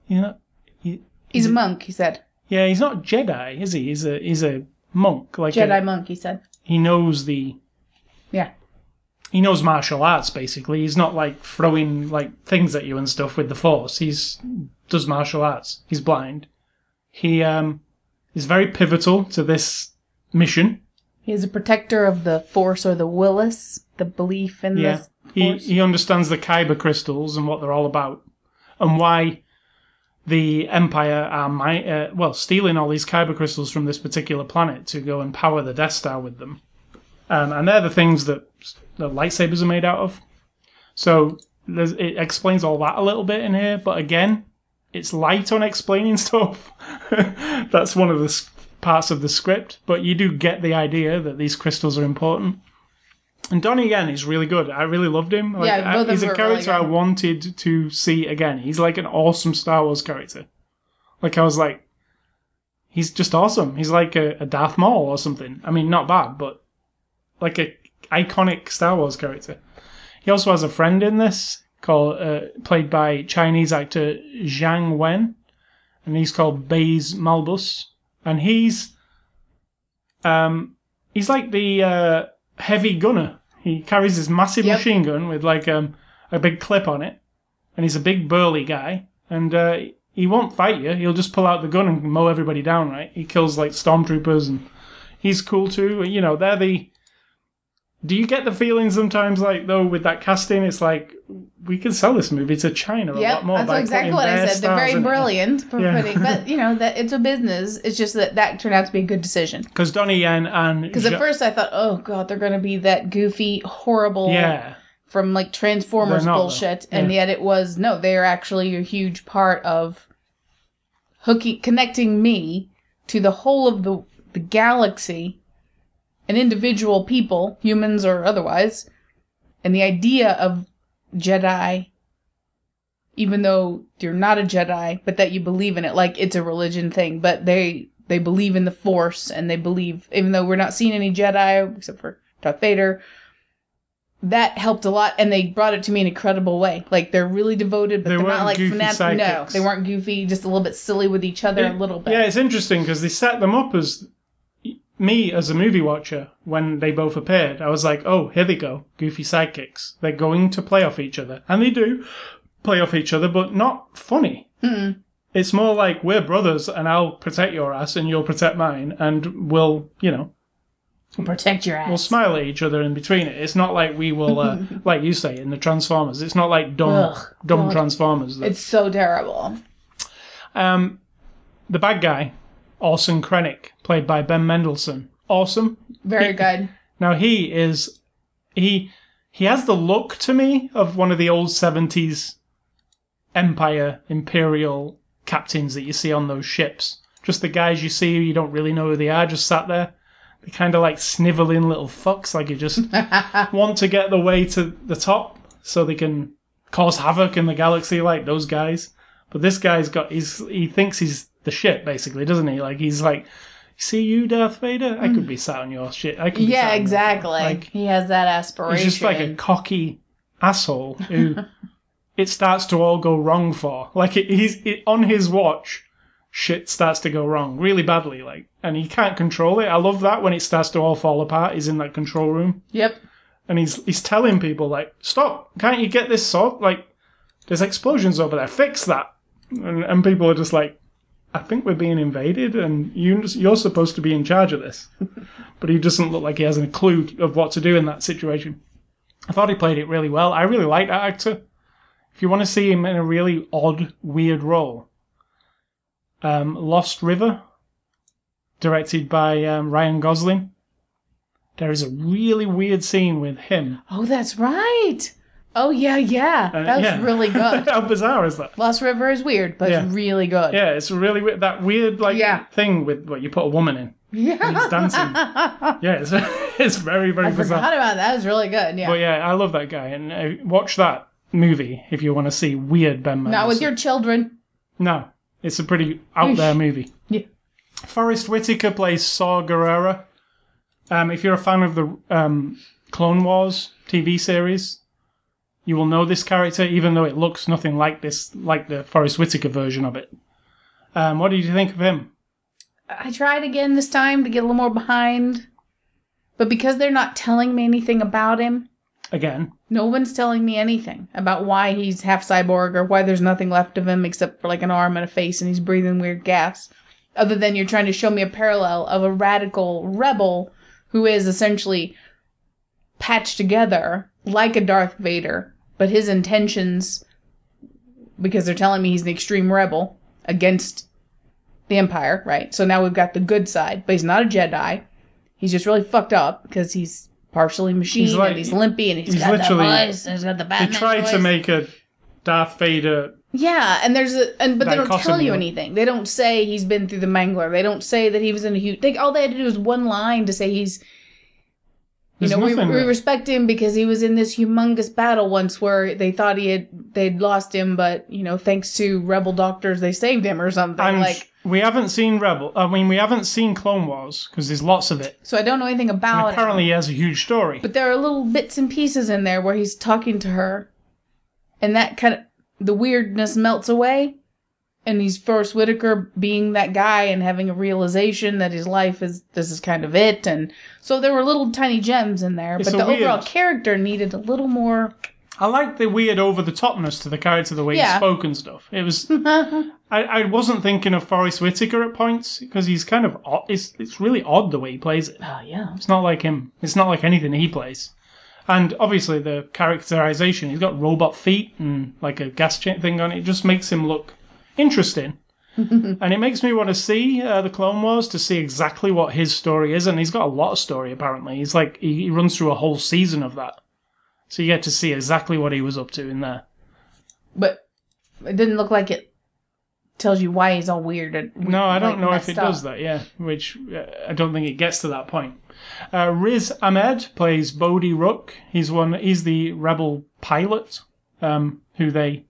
You know, he, He's a monk. He said. yeah, he's not Jedi, is he? He's a he's a monk. Like Jedi a- monk. He said. he knows the Yeah. He knows martial arts basically. He's not like throwing like things at you and stuff with the force. He's does martial arts. He's blind. He um is very pivotal to this mission. He is a protector of the Force or the Whills, the belief in Yeah, this he Force. he understands the kyber crystals and what they're all about, and why the Empire are mi- uh, well stealing all these kyber crystals from this particular planet to go and power the Death Star with them, um, and they're the things that the lightsabers are made out of. So it explains all that a little bit in here, but again, it's light on explaining [LAUGHS] stuff. That's one of the parts of the script, but you do get the idea that these crystals are important. And Donnie Yen is really good. I really loved him. Like, Yeah, I- he's a were really character I wanted to see again. He's like an awesome Star Wars character. Like I was like, he's just awesome. He's like a, a Darth Maul or something. I mean, not bad, but like a iconic Star Wars character. He also has a friend in this called uh, played by Chinese actor Jiang Wen, and he's called Baze Malbus, and he's um he's like the uh, heavy gunner. He carries this massive Yep. machine gun with like um, a big clip on it, and he's a big burly guy, and uh, he won't fight you. He'll just pull out the gun and mow everybody down. Right? He kills like stormtroopers, and he's cool too. You know, they're the. Do you get the feeling sometimes, like though, with that casting, it's like we could sell this movie to China a lot more that's by exactly what I said. They're very brilliant Yeah. putting, but [LAUGHS] you know that it's a business. It's just that that turned out to be a good decision. Because Donnie Yen and Because at Ja- first I thought, oh god, they're going to be that goofy, horrible, yeah, from like Transformers not, bullshit, and yet it was no. They are actually a huge part of hooking, connecting me to the whole of the the galaxy, and individual people, humans or otherwise, and the idea of Jedi. Even though you're not a Jedi, but that you believe in it, like it's a religion thing, but they they believe in the Force and they believe, even though we're not seeing any Jedi except for Darth Vader, that helped a lot, and they brought it to me in a credible way. Like they're really devoted, but They are weren't like fanatic. No, they weren't goofy. Just a little bit silly with each other, a little bit. Yeah, it's interesting because they set them up as me as a movie watcher when they both appeared. I was like, oh, here they go, goofy sidekicks. They're going to play off each other, and they do play off each other, but not funny. It's more like we're brothers, and I'll protect your ass, and you'll protect mine, and we'll, you know, Protect your ass. we'll smile at each other in between it. It's not like we will, uh, [LAUGHS] like you say in the Transformers. It's not like dumb, Ugh, dumb God. Transformers. that- it's so terrible. Um, the bad guy, Orson Krennic, played by Ben Mendelsohn, awesome. Very good. Now he is he he has the look to me of one of the old seventies Empire Imperial captains that you see on those ships. Just the guys you see you don't really know who they are, just sat there. They're kind of like sniveling little fucks, like you just [LAUGHS] want to get the way to the top so they can cause havoc in the galaxy, like those guys. But this guy's got he's he thinks he's the shit, basically, doesn't he? Like he's like, see you, Darth Vader. I could hmm. be sat on your shit. I could. Yeah, exactly. Like he has that aspiration. He's just like a cocky asshole who [LAUGHS] it starts to all go wrong for. Like it, he's it, on his watch, shit starts to go wrong really badly. Like, and he can't control it. I love that when it starts to all fall apart. He's in that control room Yep. and he's he's telling people like, "Stop! Can't you get this sort? Like, there's explosions over there. Fix that." And, and people are just like, "I think we're being invaded, and you you're supposed to be in charge of this." [LAUGHS] but he doesn't look like he has a clue of what to do in that situation. I thought he played it really well. I really like that actor. If you want to see him in a really odd, weird role, um, Lost River, directed by um, Ryan Gosling. There is a really weird scene with him. Oh, that's right. Oh yeah, yeah. Uh, that was yeah. really [LAUGHS] good. How bizarre is that? Lost River is weird, but Yeah. it's really good. Yeah, it's really weird. That weird like Yeah. thing with what you put a woman in. Yeah. He's dancing. [LAUGHS] yeah, it's, [LAUGHS] it's very very I bizarre. forgot about that. That was really good. Yeah. But yeah, I love that guy, and uh, watch that movie if you want to see weird Ben. Not with your children. No, it's a pretty out there movie. Yeah. Forest Whitaker plays Saw Gerrera. Um, if you're a fan of the um, Clone Wars TV series, you will know this character, even though it looks nothing like this, like the Forest Whitaker version of it. Um, what did you think of him? I tried again this time to get a little more behind, but because they're not telling me anything about him, Again, no one's telling me anything about why he's half cyborg or why there's nothing left of him except for like an arm and a face and he's breathing weird gas. Other than you're trying to show me a parallel of a radical rebel who is essentially patched together like a Darth Vader, but his intentions, because they're telling me he's an extreme rebel against the Empire, right? So now we've got the good side, but he's not a Jedi. He's just really fucked up because he's partially machine He's like- and he's limpy and he's he's got the voice and he's got the bad. they tried to make a Darth Vader. Yeah, and there's a and but they don't tell you anything. They don't say he's been through the Mangler. They don't say that he was in a huge. They, all they had to do was one line to say he's. You There's know, we, we respect him because he was in this humongous battle once where they thought he had they'd lost him, but you know, thanks to rebel doctors, they saved him or something. And like, we haven't seen Rebel. I mean, we haven't seen Clone Wars because there's lots of it. so I don't know anything about it. Apparently, he has a huge story. But there are little bits and pieces in there where he's talking to her, and that kind of the weirdness melts away. And he's Forest Whitaker being that guy and having a realization that his life is this is kind of it. And so there were little tiny gems in there, It's but the overall character needed a little more. I like the weird over the topness to the character, the way he spoke and stuff. It was. [LAUGHS] I, I wasn't thinking of Forest Whitaker at points because he's kind of. Odd, it's it's really odd the way he plays it. Oh yeah, It's not like him. It's not like anything he plays. And obviously the characterization. He's got robot feet and like a gas chain thing on it. It just makes him look interesting. and it makes me want to see uh, the Clone Wars to see exactly what his story is. And he's got a lot of story apparently. He's like he, he runs through a whole season of that, so you get to see exactly what he was up to in there. but it didn't look like it tells you why he's all weird. And, No, I don't like, know if it messed does that. Yeah, which uh, I don't think it gets to that point. Uh, Riz Ahmed plays Bodhi Rook. He's one. He's the rebel pilot um, who they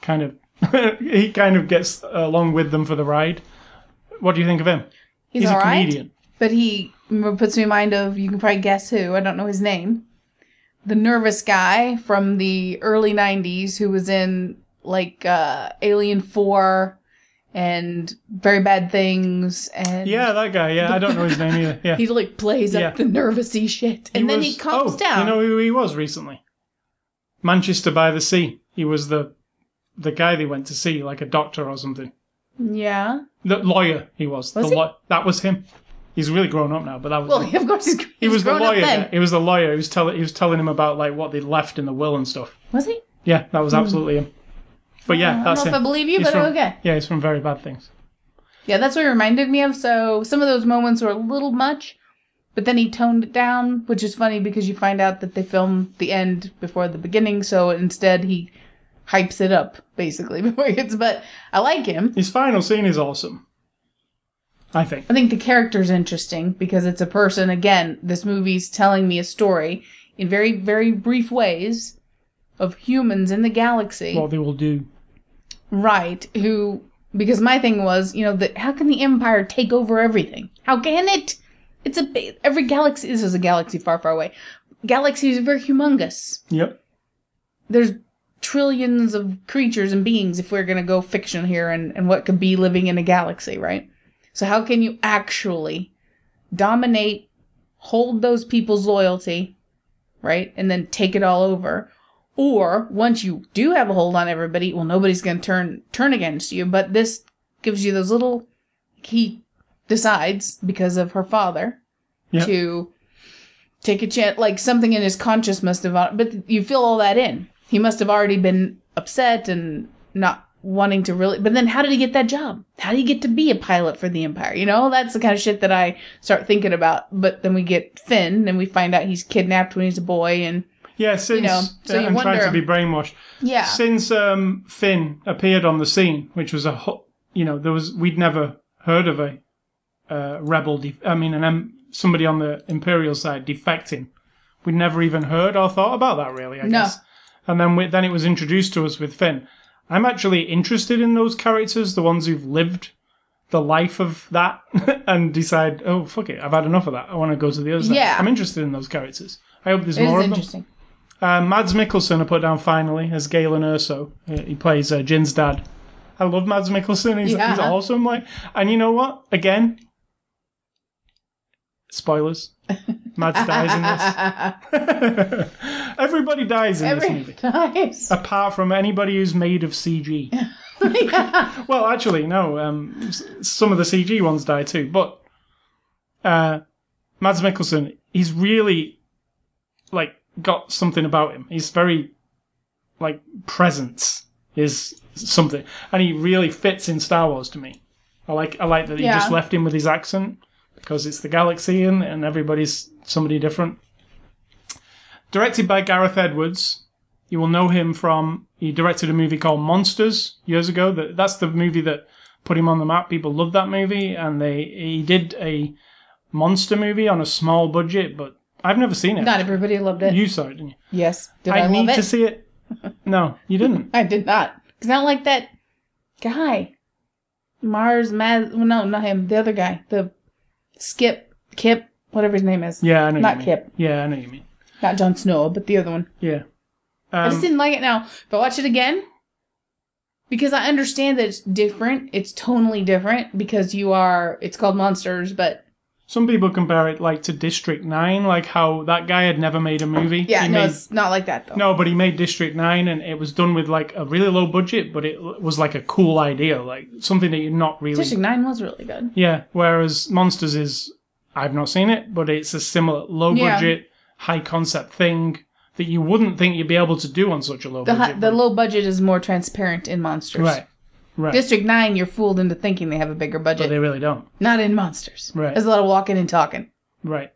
kind of [LAUGHS] he kind of gets along with them for the ride. What do you think of him? He's, a all right. comedian. But he puts me in mind of, you can probably guess who, I don't know his name. The nervous guy from the early 90s who was in, like, uh, Alien 4 and Very Bad Things. And Yeah, that guy. Yeah, I don't know his name either. Yeah, [LAUGHS] he, like, plays Yeah. up the nervousy shit. And then he was- calms oh, down. You know who he was recently? Manchester by the Sea. He was the the guy they went to see, like a doctor or something. yeah. The lawyer he was. Was the he? law- that was him. He's really grown up now, but that was Well, [LAUGHS] of course he's, he was the grown up lawyer. then. He was the lawyer. He was telling he was telling him about like what they left in the will and stuff. Was he? Yeah, that was hmm. absolutely him. But yeah, ah, I don't that's know if him. I believe you, He's but from- okay. Yeah, he's from Very Bad Things. Yeah, that's what it reminded me of. So some of those moments were a little much, but then he toned it down, which is funny because you find out that they filmed the end before the beginning, so instead he hypes it up basically [LAUGHS] before he gets. But I like him. His final scene is awesome. I think. I think the character's interesting because it's a person. Again, this movie's telling me a story in very, very brief ways of humans in the galaxy. What they will do. Right. Who, because my thing was, you know, that how can the Empire take over everything? How can it? It's a every galaxy, this is a galaxy far, far away. Galaxies are very humongous. Yep. There's trillions of creatures and beings if we're going to go fiction here and, and what could be living in a galaxy, right? So how can you actually dominate, hold those people's loyalty, right? And then take it all over. Or once you do have a hold on everybody, well, nobody's going to turn, turn against you, but this gives you those little, he decides because of her father Yep. to take a chance, like something in his conscious must have, but you fill all that in. He must have already been upset and not wanting to really, but then how did he get that job? How did he get to be a pilot for the Empire? You know, that's the kind of shit that I start thinking about. But then we get Finn and we find out he's kidnapped when he's a boy and Yeah, since know, so uh, you and trying to be brainwashed. yeah. Since um, Finn appeared on the scene, which was a ho- you know there was we'd never heard of a uh, rebel. Def- I mean, an somebody on the Imperial side defecting. We'd never even heard or thought about that really. I No. guess. And then we, then it was introduced to us with Finn. I'm actually interested in those characters, the ones who've lived the life of that, [LAUGHS] and decide, oh fuck it, I've had enough of that. I want to go to the other side. Yeah. I'm interested in those characters. I hope there's It more is of them. interesting. Uh, Mads Mikkelsen I put down finally as Galen Erso. Uh, He plays uh, Jyn's dad. I love Mads Mikkelsen. He's, Yeah. he's awesome. Like, and you know what? Again, spoilers. [LAUGHS] Mads [LAUGHS] dies in this. Everybody dies in this movie, nice. apart from anybody who's made of CG. [LAUGHS] yeah. Well, actually, no. Um, some of the CG ones die too, but uh, Mads Mikkelsen, he's really like got something about him. He's very like presence is something, and he really fits in Star Wars to me. I like I like that he Yeah. just left him with his accent because it's the galaxy and, and everybody's somebody different. Directed by Gareth Edwards, you will know him from he directed a movie called Monsters years ago. That that's the movie that put him on the map. People loved that movie, and they he did a monster movie on a small budget, but I've never seen it. Not everybody loved it. You saw it, didn't you? yes. Did I, I, need to see it. [LAUGHS] No, you didn't. I did not. Because I don't like that guy. Mars, Mad. Well, no, not him. The other guy. The Skip, Kip, whatever his name is. Yeah, I know. Not. Kip. Yeah, I know you mean. Not Jon Snow, but the other one. Yeah. I just Um, didn't like it now. If I watch it again, because I understand that it's different, it's tonally different because you are, it's called Monsters, but some people compare it like to District Nine, like how that guy had never made a movie. yeah, He no, made- it's not like that though. No, but he made District 9 and it was done with like a really low budget, but it was like a cool idea, like something that you're not really. District 9 was really good. Yeah, whereas Monsters is, I've not seen it, but it's a similar low Yeah. budget, high concept thing that you wouldn't think you'd be able to do on such a low The, hi- budget. the low budget is more transparent in Monsters. right, right. District 9, you're fooled into thinking they have a bigger budget. but they really don't. Not in Monsters. Right. There's a lot of walking and talking. Right.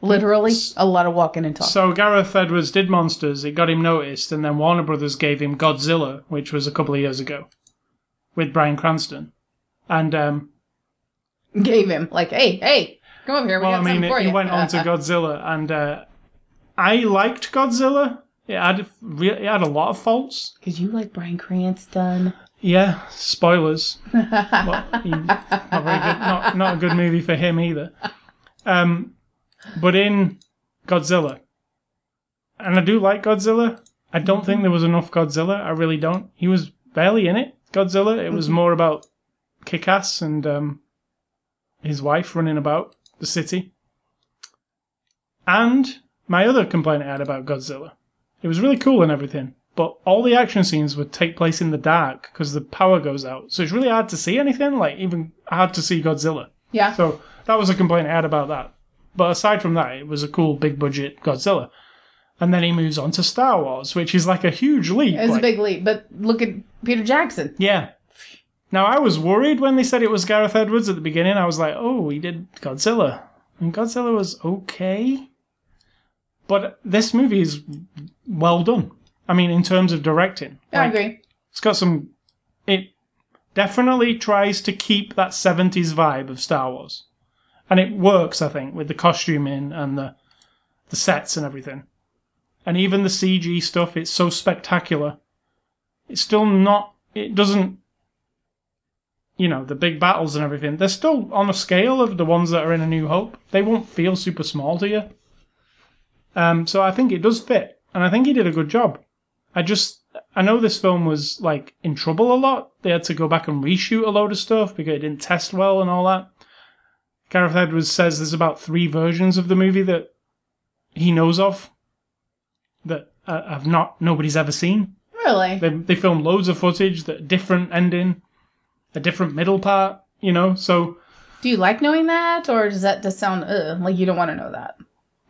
Literally, a lot of walking and talking. So Gareth Edwards did Monsters, it got him noticed, and then Warner Brothers gave him Godzilla, which was a couple of years ago, with Bryan Cranston. And um, Gave him, like, hey, hey, come over here. We Well, got I mean, something for he you. went on to [LAUGHS] Godzilla, and uh, I liked Godzilla. It had re- it had a lot of faults. Because you like Bryan Cranston. Yeah, spoilers. well, he, not very good. Not not a good movie for him either. Um, but in Godzilla, and I do like Godzilla. I don't think there was enough Godzilla. I really don't. He was barely in it. Godzilla. It was more about Kick-Ass and um, his wife running about the city. And my other complaint I had about Godzilla, it was really cool and everything, but all the action scenes would take place in the dark because the power goes out. So it's really hard to see anything, like even hard to see Godzilla. Yeah. So that was a complaint I had about that. But aside from that, it was a cool big budget Godzilla. And then he moves on to Star Wars, which is like a huge leap. It was like- a big leap, but look at Peter Jackson. yeah. Now I was worried when they said it was Gareth Edwards at the beginning. I was like, oh, he did Godzilla. and Godzilla was okay. But this movie is well done. I mean, in terms of directing, I Like, agree. It's got some. It definitely tries to keep that 70s vibe of Star Wars. And it works, I think, with the costuming and the, the sets and everything. And even the CG stuff, it's so spectacular. It's still not. It doesn't. You know, the big battles and everything, they're still on a scale of the ones that are in A New Hope. They won't feel super small to you. Um, so I think it does fit. And I think he did a good job. I just I know this film was like in trouble a lot. They had to go back and reshoot a load of stuff because it didn't test well and all that. Gareth Edwards says there's about three versions of the movie that he knows of that uh, have not nobody's ever seen. Really? They they filmed loads of footage that different ending, a different middle part. You know, so Do you like knowing that, or does that just sound ugh, like you don't want to know that?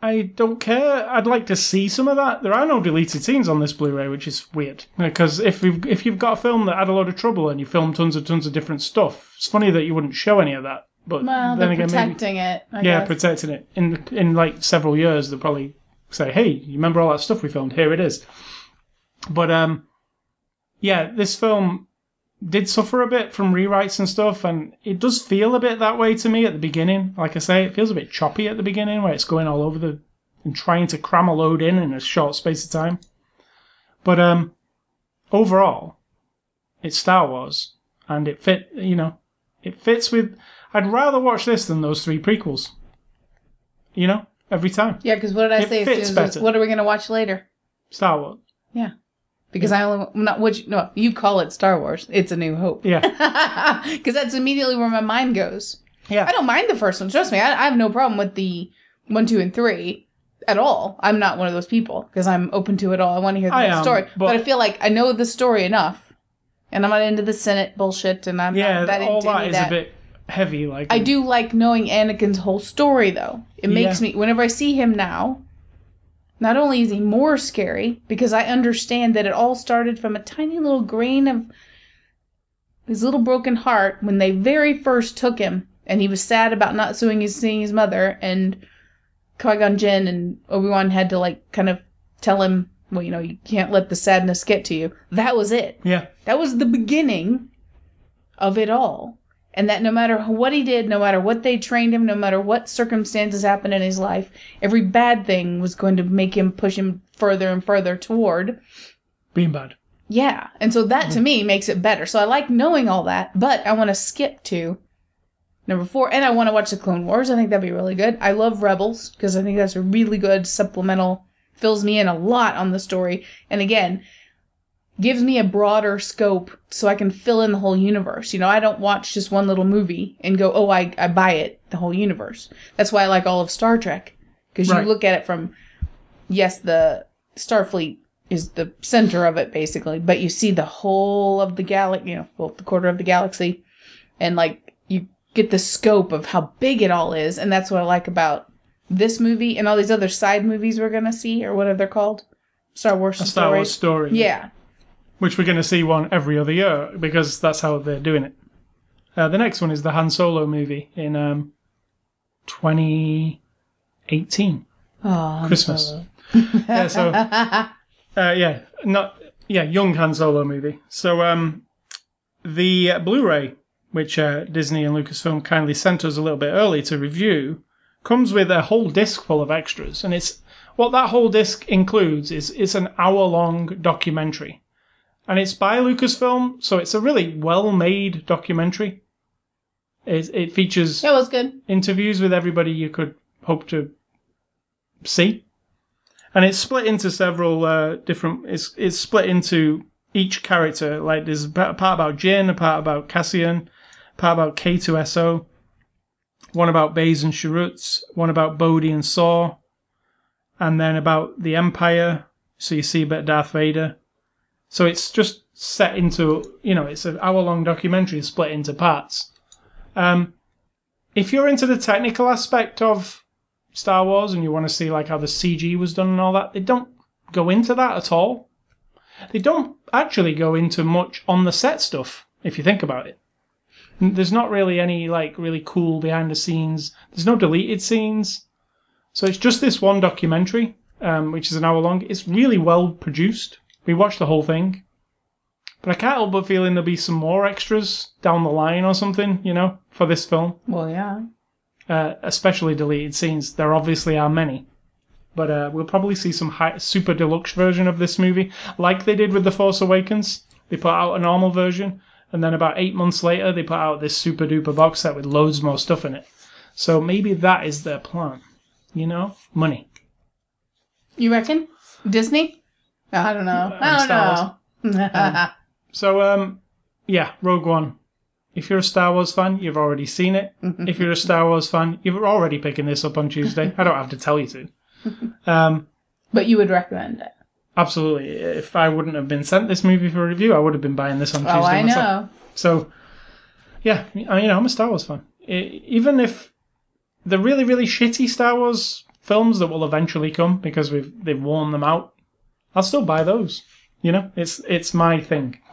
I don't care. I'd like to see some of that. There are no deleted scenes on this Blu-ray, which is weird. Because if you've if you've got a film that had a lot of trouble and you film tons and tons of different stuff, it's funny that you wouldn't show any of that. But Well, then they're again, maybe protecting it. I yeah, guess. protecting it in in like several years, they'll probably say, "Hey, you remember all that stuff we filmed? Here it is." But um, yeah, this film did suffer a bit from rewrites and stuff, and it does feel a bit that way to me at the beginning. Like I say, it feels a bit choppy at the beginning, where it's going all over the and trying to cram a load in in a short space of time. But um, overall, it's Star Wars, and it fit. You know, it fits with. I'd rather watch this than those three prequels. You know, every time yeah, because what did I It say? fits better. What are we going to watch later? Star Wars. Yeah. Because I only not what you, no you call it Star Wars. It's a New Hope. Yeah, [LAUGHS] Because that's immediately where my mind goes. yeah. I don't mind the first one. Trust me, I, I have no problem with the one, two, and three at all. I'm not one of those people because I'm open to it all. I want to hear the I whole am, story, but, but- I feel like I know the story enough, and I'm not into the Senate bullshit, and I'm yeah, not that all any is that. a bit heavy. Like I do like knowing Anakin's whole story, though. It makes Yeah. me whenever I see him now. Not only is he more scary because I understand that it all started from a tiny little grain of his little broken heart when they very first took him, and he was sad about not seeing his seeing his mother, and Qui Gon Jinn and Obi Wan had to like kind of tell him, well, you know, you can't let the sadness get to you. That was it. Yeah, That was the beginning of it all. And that no matter what he did, no matter what they trained him, no matter what circumstances happened in his life, every bad thing was going to make him push him further and further toward. being bad. Yeah. And so that to me makes it better. So I like knowing all that, but I want to skip to number four. And I want to watch the Clone Wars. I think that'd be really good. I love Rebels because I think that's a really good supplemental, fills me in a lot on the story. And again, gives me a broader scope so I can fill in the whole universe. You know, I don't watch just one little movie and go, oh, I, I buy it, the whole universe. That's why I like all of Star Trek. Because you look at it from, yes, the Starfleet is the center of it, basically, but you see the whole of the galaxy, you know, well, the quarter of the galaxy, and like, you get the scope of how big it all is. And that's what I like about this movie and all these other side movies we're going to see, or whatever they're called. Star Wars A Star Wars story. Yeah. Which we're going to see one every other year because that's how they're doing it. Uh, the next one is the Han Solo movie in um, 2018. Oh, Christmas. [LAUGHS] yeah, so uh, yeah, not yeah, young Han Solo movie. So um, the uh, Blu-ray, which uh, Disney and Lucasfilm kindly sent us a little bit early to review, comes with a whole disc full of extras, and it's what that whole disc includes is it's an hour-long documentary, and it's by Lucasfilm, so it's a really well-made documentary. It, it features That was good. interviews with everybody you could hope to see. And it's split into several uh, different. It's it's split into each character. Like there's a part about Jyn, a part about Cassian, a part about K2SO, one about Baze and Chirrut, one about Bodhi and Saw, and then about the Empire. So you see a bit of Darth Vader. So it's just set into you know it's an hour long documentary split into parts. Um, if you're into the technical aspect of Star Wars and you want to see like how the CG was done and all that, they don't go into that at all. They don't actually go into much on the set stuff if you think about it. There's not really any like really cool behind the scenes. There's no deleted scenes. So it's just this one documentary, um, which is an hour long. It's really well produced. We watched the whole thing. But I can't help but feeling there'll be some more extras down the line or something, you know, for this film. Well, yeah. Uh, especially deleted scenes. There obviously are many. But uh, we'll probably see some high, super deluxe version of this movie, like they did with The Force Awakens. They put out a normal version, and then about eight months later, they put out this super duper box set with loads more stuff in it. So maybe that is their plan. You know? Money. You reckon? Disney? I don't know. I don't know. [LAUGHS] So, um, yeah, Rogue One. If you're a Star Wars fan, you've already seen it. if you're a Star Wars fan, you're already picking this up on Tuesday. I don't have to tell you to. Um, but you would recommend it. absolutely. If I wouldn't have been sent this movie for review, I would have been buying this on Tuesday Oh, I myself. know. So, yeah, I- you know, I'm a Star Wars fan. I- even if the really, really shitty Star Wars films that will eventually come because we've they've worn them out, I'll still buy those. You know, it's it's my thing. [LAUGHS]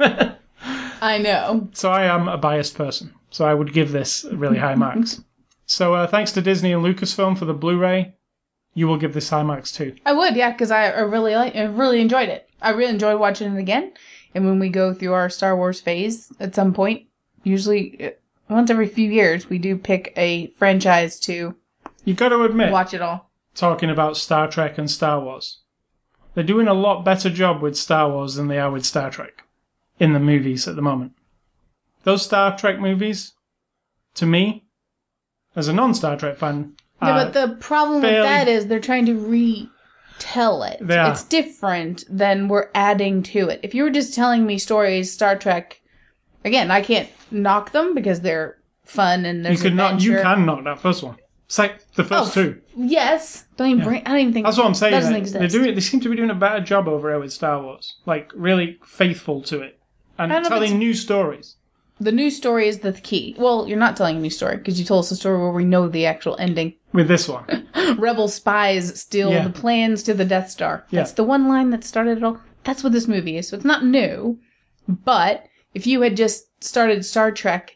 I know. So I am a biased person. So I would give this really high marks. [LAUGHS] So uh, thanks to Disney and Lucasfilm for the Blu-ray. You will give this high marks too. I would, yeah, because I, I really like, I really enjoyed it. I really enjoyed watching it again. And when we go through our Star Wars phase at some point, usually uh, once every few years, we do pick a franchise to You got to admit, watch it all. talking about Star Trek and Star Wars, they're doing a lot better job with Star Wars than they are with Star Trek in the movies at the moment. Those Star Trek movies, to me, as a non-Star Trek fan, Yeah, but the problem fairly- with that is they're trying to retell it. They are. It's different than we're adding to it. If you were just telling me stories, Star Trek, again, I can't knock them because they're fun and they're you there's could not, you can knock that first one. Like the first Oh, two. Yes, don't even bring. I don't even think That's what I'm saying. That doesn't They, exist. they're doing. They seem to be doing a better job over here with Star Wars, like really faithful to it and I don't know if telling new stories. The new story is the key. Well, you're not telling a new story because you told us a story where we know the actual ending. [LAUGHS] With this one, Rebel spies steal Yeah. the plans to the Death Star. Yeah. That's the one line that started it all. That's what this movie is. So it's not new. But if you had just started Star Trek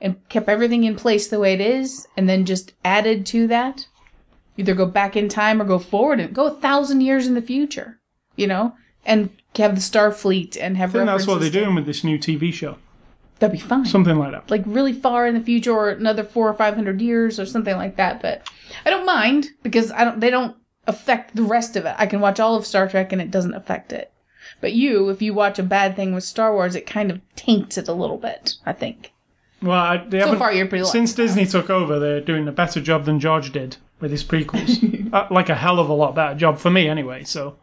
and kept everything in place the way it is, and then just added to that, either go back in time or go forward and go a thousand years in the future, you know, and have the Starfleet and have I think that's what they're doing with this new TV show. That'd be fine Something like that. like really far in the future or another four or five hundred years or something like that. But I don't mind because I don't they don't affect the rest of it. I can watch all of Star Trek and it doesn't affect it. But you, if you watch a bad thing with Star Wars, it kind of taints it a little bit, I think. Well, they So far you're pretty lucky. since Disney took over, they're doing a better job than George did with his prequels. [LAUGHS] uh, like a hell of a lot better job for me, anyway. So,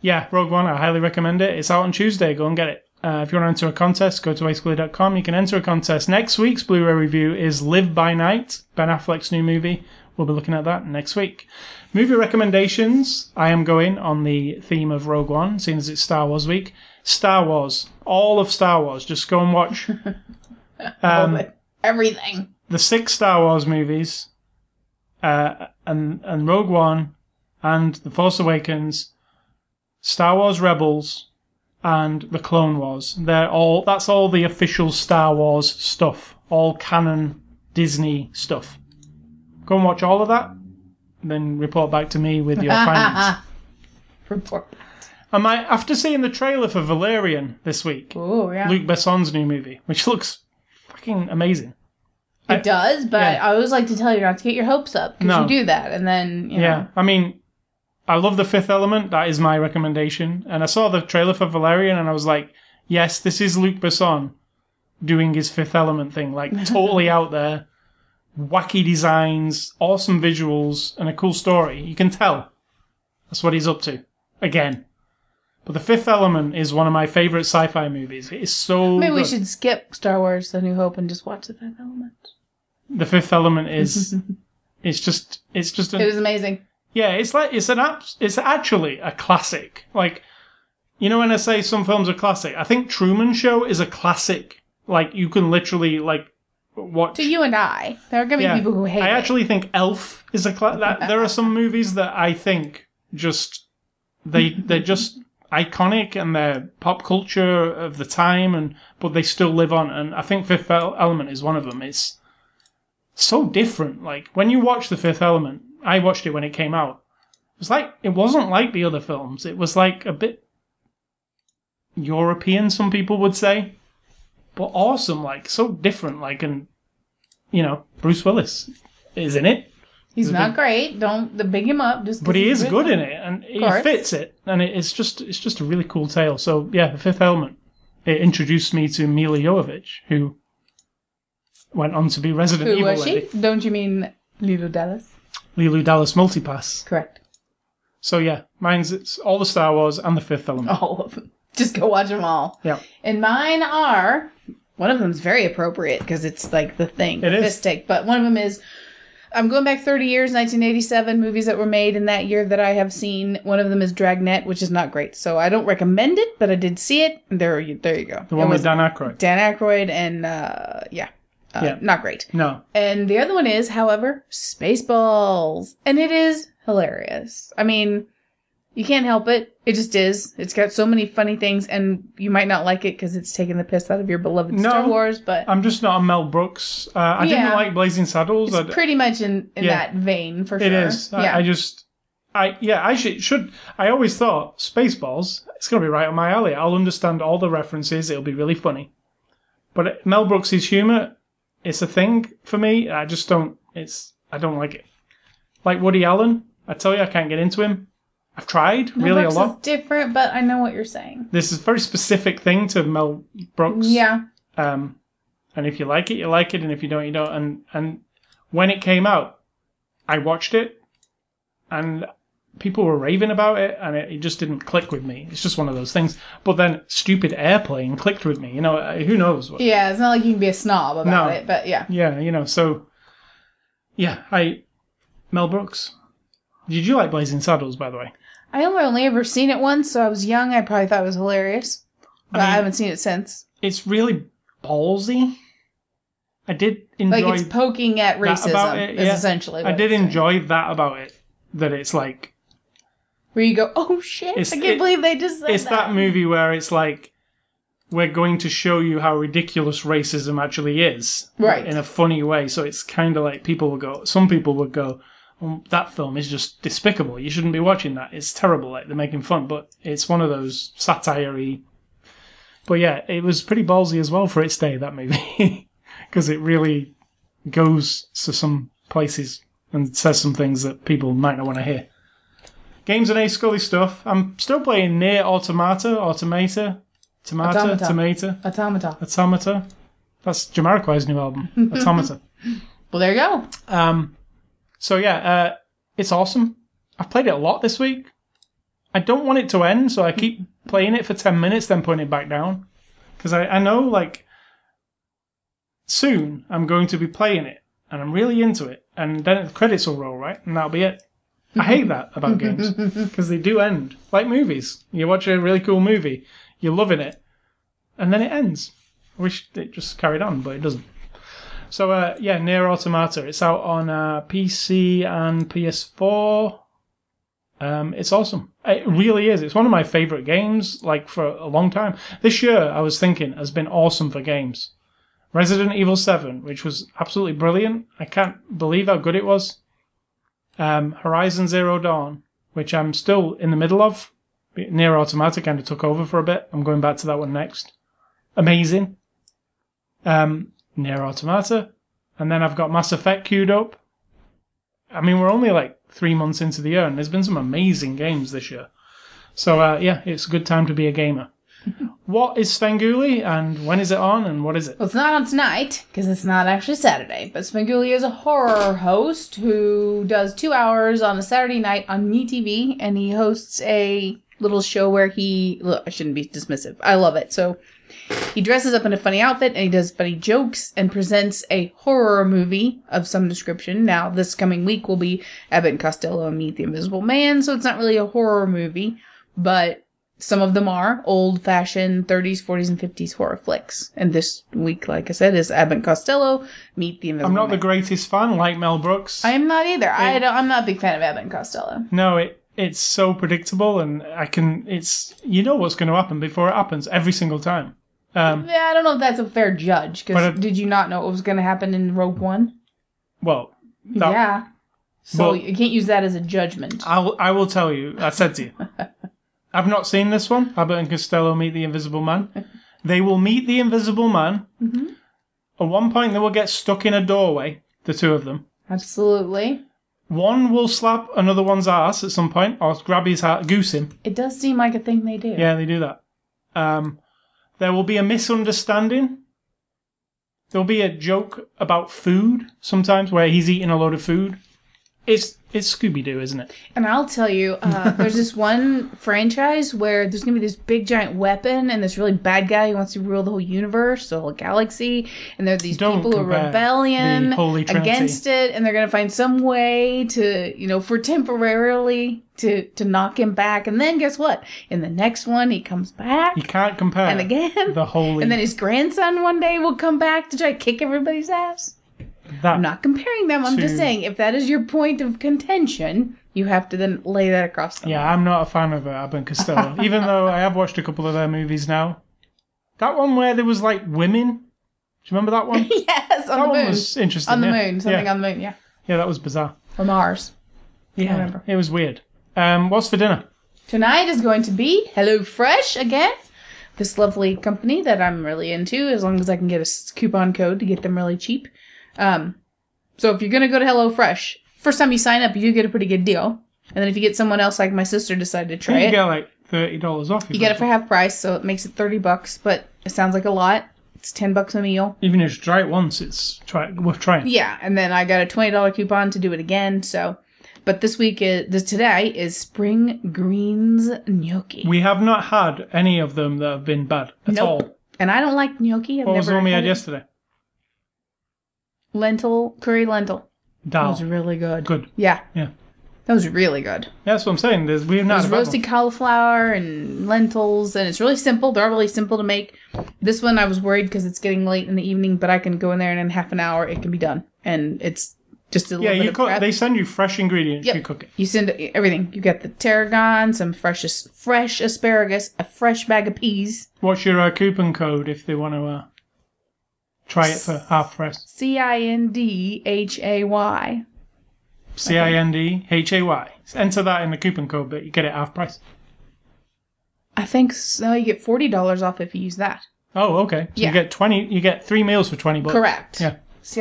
yeah, Rogue One, I highly recommend it. It's out on Tuesday. Go and get it. Uh, if you want to enter a contest, go to wascally.com. You can enter a contest. Next week's Blu-ray review is Live by Night, Ben Affleck's new movie. We'll be looking at that next week. Movie recommendations. I am going on the theme of Rogue One, seeing as it's Star Wars week. Star Wars, all of Star Wars. Just go and watch [LAUGHS] um, everything. the six Star Wars movies, uh, and and Rogue One, and The Force Awakens, Star Wars Rebels, and the Clone Wars. They're all that's all the official Star Wars stuff, all canon Disney stuff. Go and watch all of that, then report back to me with your [LAUGHS] findings. Report. I might after seeing the trailer for Valerian this week, Oh yeah. Luc Besson's new movie, which [LAUGHS] looks fucking amazing. it does, but yeah. I always like to tell you not to get your hopes up because No. you do that, and then you know, Yeah, I mean, I love the Fifth Element. That is my recommendation. And I saw the trailer for Valerian, and I was like, yes, this is Luc Besson doing his Fifth Element thing, like [LAUGHS] totally out there, wacky designs, awesome visuals, and a cool story. You can tell that's what he's up to. Again. But the Fifth Element is one of my favorite sci-fi movies. It is so. Maybe we good. should skip Star Wars: The New Hope and just watch the Fifth Element. The Fifth Element is. [LAUGHS] it's just. It's just. It was amazing. Yeah, it's like it's an app. It's actually a classic. Like, you know, when I say some films are classic, I think Truman Show is a classic. Like, you can literally like watch. To you and I, there are gonna be Yeah. people who hate it. I it. actually think Elf is a cla- that. There are some movies that I think just they they're just iconic and they're pop culture of the time, and but they still live on. And I think Fifth Element is one of them. It's so different. Like when you watch the Fifth Element, I watched it when it came out. It was like it wasn't like the other films. It was like a bit European, some people would say, but awesome. Like so different. Like and you know Bruce Willis is in it. He's not big- great. Don't the big him up. Just but he is good written. in it, and he fits it, and it's just it's just a really cool tale. So yeah, the Fifth Element. It introduced me to Milla Jovovich, who went on to be Resident Who Evil was lady. Don't you mean Leeloo Dallas? Leeloo Dallas Multipass. Correct. So yeah, mine's it's all the Star Wars and the Fifth Element. All of them. [LAUGHS] Just go watch them all. Yeah, And mine are one of them's very appropriate because it's like the thing, It is. fist take. But one of them is I'm going back 30 years, 1987 movies that were made in that year that I have seen. One of them is Dragnet, which is not great, so I don't recommend it, but I did see it. There, you, there you go. the one with Dan Aykroyd. Dan Aykroyd and uh, yeah, uh, Yeah. not great. No, And the other one is, however, Spaceballs. And it is hilarious. I mean, you can't help it. It just is. It's got so many funny things, and you might not like it because it's taking the piss out of your beloved No. Star Wars, but I'm just not a Mel Brooks. Uh, I Yeah. didn't like Blazing Saddles. It's pretty much in, in Yeah. that vein for sure. It is. I, Yeah. I just, I yeah, I should, should. I always thought Spaceballs. It's gonna be right on my alley. I'll understand all the references. It'll be really funny. But Mel Brooks's humor, it's a thing for me. I just don't. It's I don't like it. Like Woody Allen, I tell you, I can't get into him. I've tried really a lot. is different, but I know what you're saying. This is a very specific thing to Mel Brooks. Yeah. Um, and if you like it, you like it, and if you don't, you don't. And and when it came out, I watched it, and people were raving about it, and it, it just didn't click with me. It's just one of those things. But then, stupid airplane clicked with me. You know, uh, who knows what? Yeah, it's not like you can be a snob about No. it, but yeah. Yeah, you know. So, yeah, I Mel Brooks. Did you like Blazing Saddles, by the way? I only ever seen it once, so I was young. I probably thought it was hilarious, but I, mean- haven't seen it since. It's really ballsy. I did enjoy. Like it's poking at racism. it, is yeah. essentially. I did enjoy that about it. That it's like Where you go, oh shit! I can't it- believe they just said it's that movie where it's like we're going to show you how ridiculous racism actually is Right. in a funny way so it's kind of like people will go some people would go oh, that film is just despicable you shouldn't be watching that it's terrible like they're making fun but it's one of those satire but yeah it was pretty ballsy as well for its day that movie [LAUGHS] because it really goes to some places and says some things that people might not want to hear Games and A Scully stuff. I'm still playing NieR Automata, Automata, Tomato, Automata. Tomato, Automata. Automata. That's Jamiroquai's new album, [LAUGHS] Automata. Well, there you go. Um, so yeah, uh, it's awesome. I've played it a lot this week. I don't want it to end, so I keep playing it for 10 minutes, then putting it back down. Because I, I know, like, soon I'm going to be playing it, and I'm really into it, and then the credits will roll, right? And that'll be it. I hate that about [LAUGHS] games, because they do end. Like movies. You watch a really cool movie, you're loving it, and then it ends. I wish it just carried on, but it doesn't. So uh, yeah, NieR Automata. It's out on uh, PC and PS4. Um, it's awesome. It really is. It's one of my favorite games, like for a long time. This year, I was thinking, has been awesome for games. Resident Evil 7, which was absolutely brilliant. I can't believe how good it was. Um, Horizon Zero Dawn, which I'm still in the middle of. NieR Automata kind of took over for a bit. I'm going back to that one next. Amazing. Um, NieR Automata. And then I've got Mass Effect queued up. I mean, we're only like three months into the year, and there's been some amazing games this year. So, uh, yeah, it's a good time to be a gamer. [LAUGHS] what is Svengoolie, and when is it on, and what is it? Well, it's not on tonight because it's not actually Saturday. But Svengoolie is a horror host who does two hours on a Saturday night on MeTV, and he hosts a little show where he. Look, I shouldn't be dismissive. I love it. So he dresses up in a funny outfit and he does funny jokes and presents a horror movie of some description. Now, this coming week will be Abbott and Costello Meet the Invisible Man, so it's not really a horror movie, but some of them are old fashioned 30s, 40s, and 50s horror flicks. And this week, like I said, is Abbott and Costello Meet the Invisible Man. I'm not the greatest fan, like Mel Brooks. I am not either. I don't, I'm not a big fan of Abbott and Costello. no, it it's so predictable, and I can. It's you know what's going to happen before it happens every single time. Um, Yeah, I don't know if that's a fair judge. Because did you not know what was going to happen in Rogue One? well, that- yeah. So Well- you can't use that as a judgment. I'll I will tell you. I said to you, [LAUGHS] I've not seen this one. Abbott and Costello meet the Invisible Man. [LAUGHS] They will meet the Invisible Man. Mhm. At one point, they will get stuck in a doorway. The two of them. Absolutely. One will slap another one's ass at some point, or grab his hat, goose him. It does seem like a thing they do. Yeah, they do that. Um, there will be a misunderstanding. There'll be a joke about food sometimes, where he's eating a load of food. It's it's Scooby Doo, isn't it? And I'll tell you, uh, there's this [LAUGHS] one franchise where there's gonna be this big giant weapon and this really bad guy who wants to rule the whole universe, the whole galaxy, and there are these Don't people who are rebellion the Holy Trinity. against it, and they're gonna find some way to, you know, for temporarily to to knock him back. And then guess what? In the next one, he comes back, You can't compare and again, the holy. and then his grandson one day will come back to try to kick everybody's ass. That I'm not comparing them. I'm just saying, if that is your point of contention, you have to then lay that across them. Yeah, I'm not a fan of Abbott Costello, [LAUGHS] even though I have watched a couple of their movies now. That one where there was like women. Do you remember that one? [LAUGHS] yes, on that the one moon. was interesting. On the yeah. moon, something yeah. on the moon, yeah. yeah, that was bizarre. Or Mars. Yeah, remember. it was weird. Um, what's for dinner? Tonight is going to be Hello Fresh again. This lovely company that I'm really into, as long as I can get a coupon code to get them really cheap. Um, so if you're gonna go to HelloFresh, first time you sign up, you do get a pretty good deal. And then if you get someone else, like my sister, decided to try think it, you get like thirty dollars off. you get it for half price, so it makes it thirty bucks. But it sounds like a lot. It's ten bucks a meal. even if you try it once, it's try worth trying. Yeah, and then I got a twenty dollar coupon to do it again. So, but this week is this today is spring greens gnocchi, We have not had any of them that have been bad at Nope. all. and I don't like gnocchi. I've What was the never one we had it. yesterday? Lentil curry lentil. That was really good. Good. Yeah, Yeah. that was really good. That's what I'm saying. There's, we've not There's had a bad roasted cauliflower and lentils, and it's really simple. They're really simple to make. This one I was worried because it's getting late in the evening, but I can go in there and in half an hour it can be done, and it's just a little Yeah, bit you of cook. prep. They send you fresh ingredients. Yep. You cook it. You send everything. You get the tarragon, some fresh fresh asparagus, a fresh bag of peas, What's your uh, coupon code if they want to uh, try it for half price? C I N D H A Y. C I N D H A Y. Enter that in the coupon code, but you get it half price. I think so. You get forty dollars off if you use that. Oh, okay. So Yeah. you get twenty. You get three meals for twenty bucks. Correct. Yeah.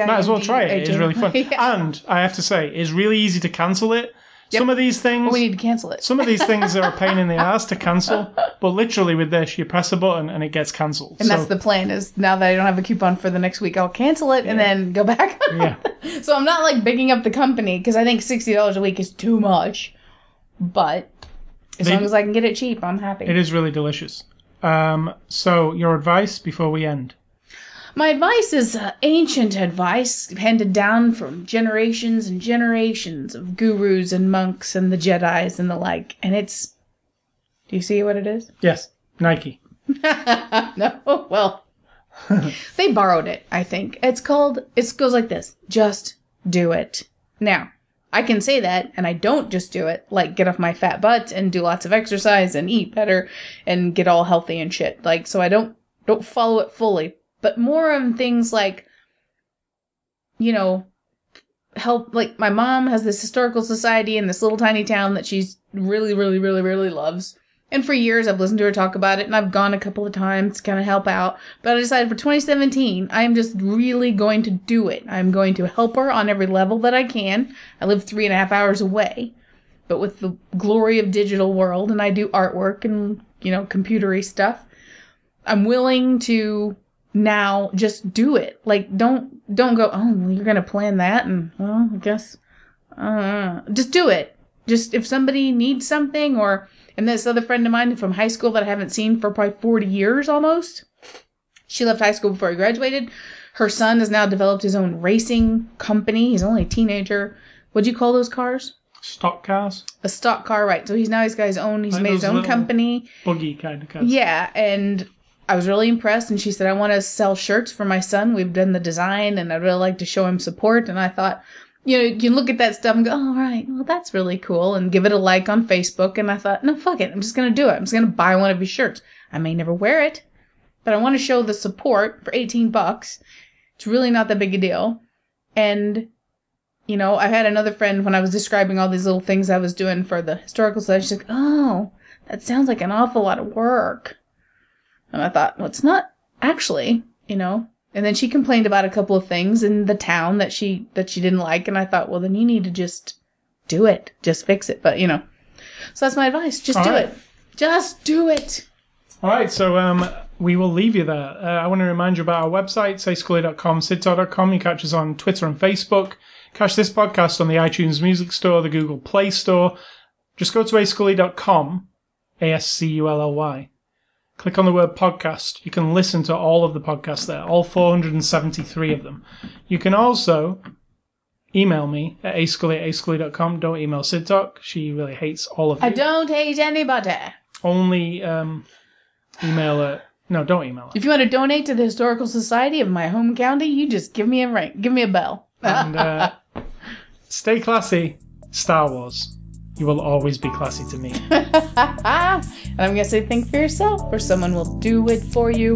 Might as well try it. It's really fun. [LAUGHS] Yeah. And I have to say, it's really easy to cancel it. Some of these things, we need to cancel it. some of these things are a [LAUGHS] pain in the ass to cancel. But literally with this, you press a button and it gets cancelled. And so, that's the plan. Is now that I don't have a coupon for the next week, I'll cancel it and then go back. yeah. [LAUGHS] so I'm not like bigging up the company because I think sixty dollars a week is too much. But as They- long as I can get it cheap, I'm happy. It is really delicious. Um, so your advice before we end? My advice is uh, ancient advice handed down from generations and generations of gurus and monks and the Jedi's and the like. And it's. Do you see what it is? Yes, Nike. [LAUGHS] no? Well, [LAUGHS] they borrowed it, I think. It's called. It goes like this just do it. Now, I can say that, and I don't just do it, like get off my fat butt and do lots of exercise and eat better and get all healthy and shit. Like, so I don't don't follow it fully, but more on things like, you know, help. Like my mom has this historical society in this little tiny town that she's really, really, really, really loves. And for years, I've listened to her talk about it, and I've gone a couple of times to kind of help out. But I decided for 2017, I am just really going to do it. I'm going to help her on every level that I can. I live three and a half hours away, but with the glory of digital world, and I do artwork and you know computery stuff. I'm willing to now just do it. Like don't don't go. Oh, well, you're gonna plan that, and well, I guess. Uh, just do it. Just if somebody needs something or and this other friend of mine from high school that I haven't seen for probably 40 years almost. She left high school before I graduated. Her son has now developed his own racing company. He's only a teenager. what do you call those cars? Stock cars, A stock car, right. So he's now he's got his own, he's Like made his own company. buggy kind of cars. Yeah, and I was really impressed. And she said, I want to sell shirts for my son. We've done the design and I'd really like to show him support. And I thought, you know, you can look at that stuff and go, oh, right, well, that's really cool, and give it a like on Facebook. And I thought, no, fuck it. I'm just going to do it. I'm just going to buy one of his shirts. I may never wear it, but I want to show the support for 18 bucks. It's really not that big a deal. And, you know, I had another friend when I was describing all these little things I was doing for the historical study. She's like, oh, that sounds like an awful lot of work. And I thought, well, it's not actually, you know, and then she complained about a couple of things in the town that she that she didn't like, and I thought, well, then you need to just do it, just fix it. But you know, so that's my advice: just All do right. it, just do it. All right, so um, we will leave you there. Uh, I want to remind you about our website, sayscully.com, sidtalk.com. You catch us on Twitter and Facebook. Catch this podcast on the iTunes Music Store, the Google Play Store. Just go to ascully.com, A-S-C-U-L-L-Y. Click on the word podcast. You can listen to all of the podcasts there, all 473 of them. You can also email me at ascully at ascully.com. Don't email Sid Talk. She really hates all of you I don't hate anybody. only um, email it. No, don't email it. If you want to donate to the historical society of my home county, you just give me a ring, give me a bell. And uh, [LAUGHS] stay classy, Star Wars. You will always be classy to me. [LAUGHS] and I'm gonna say, think for yourself, or someone will do it for you.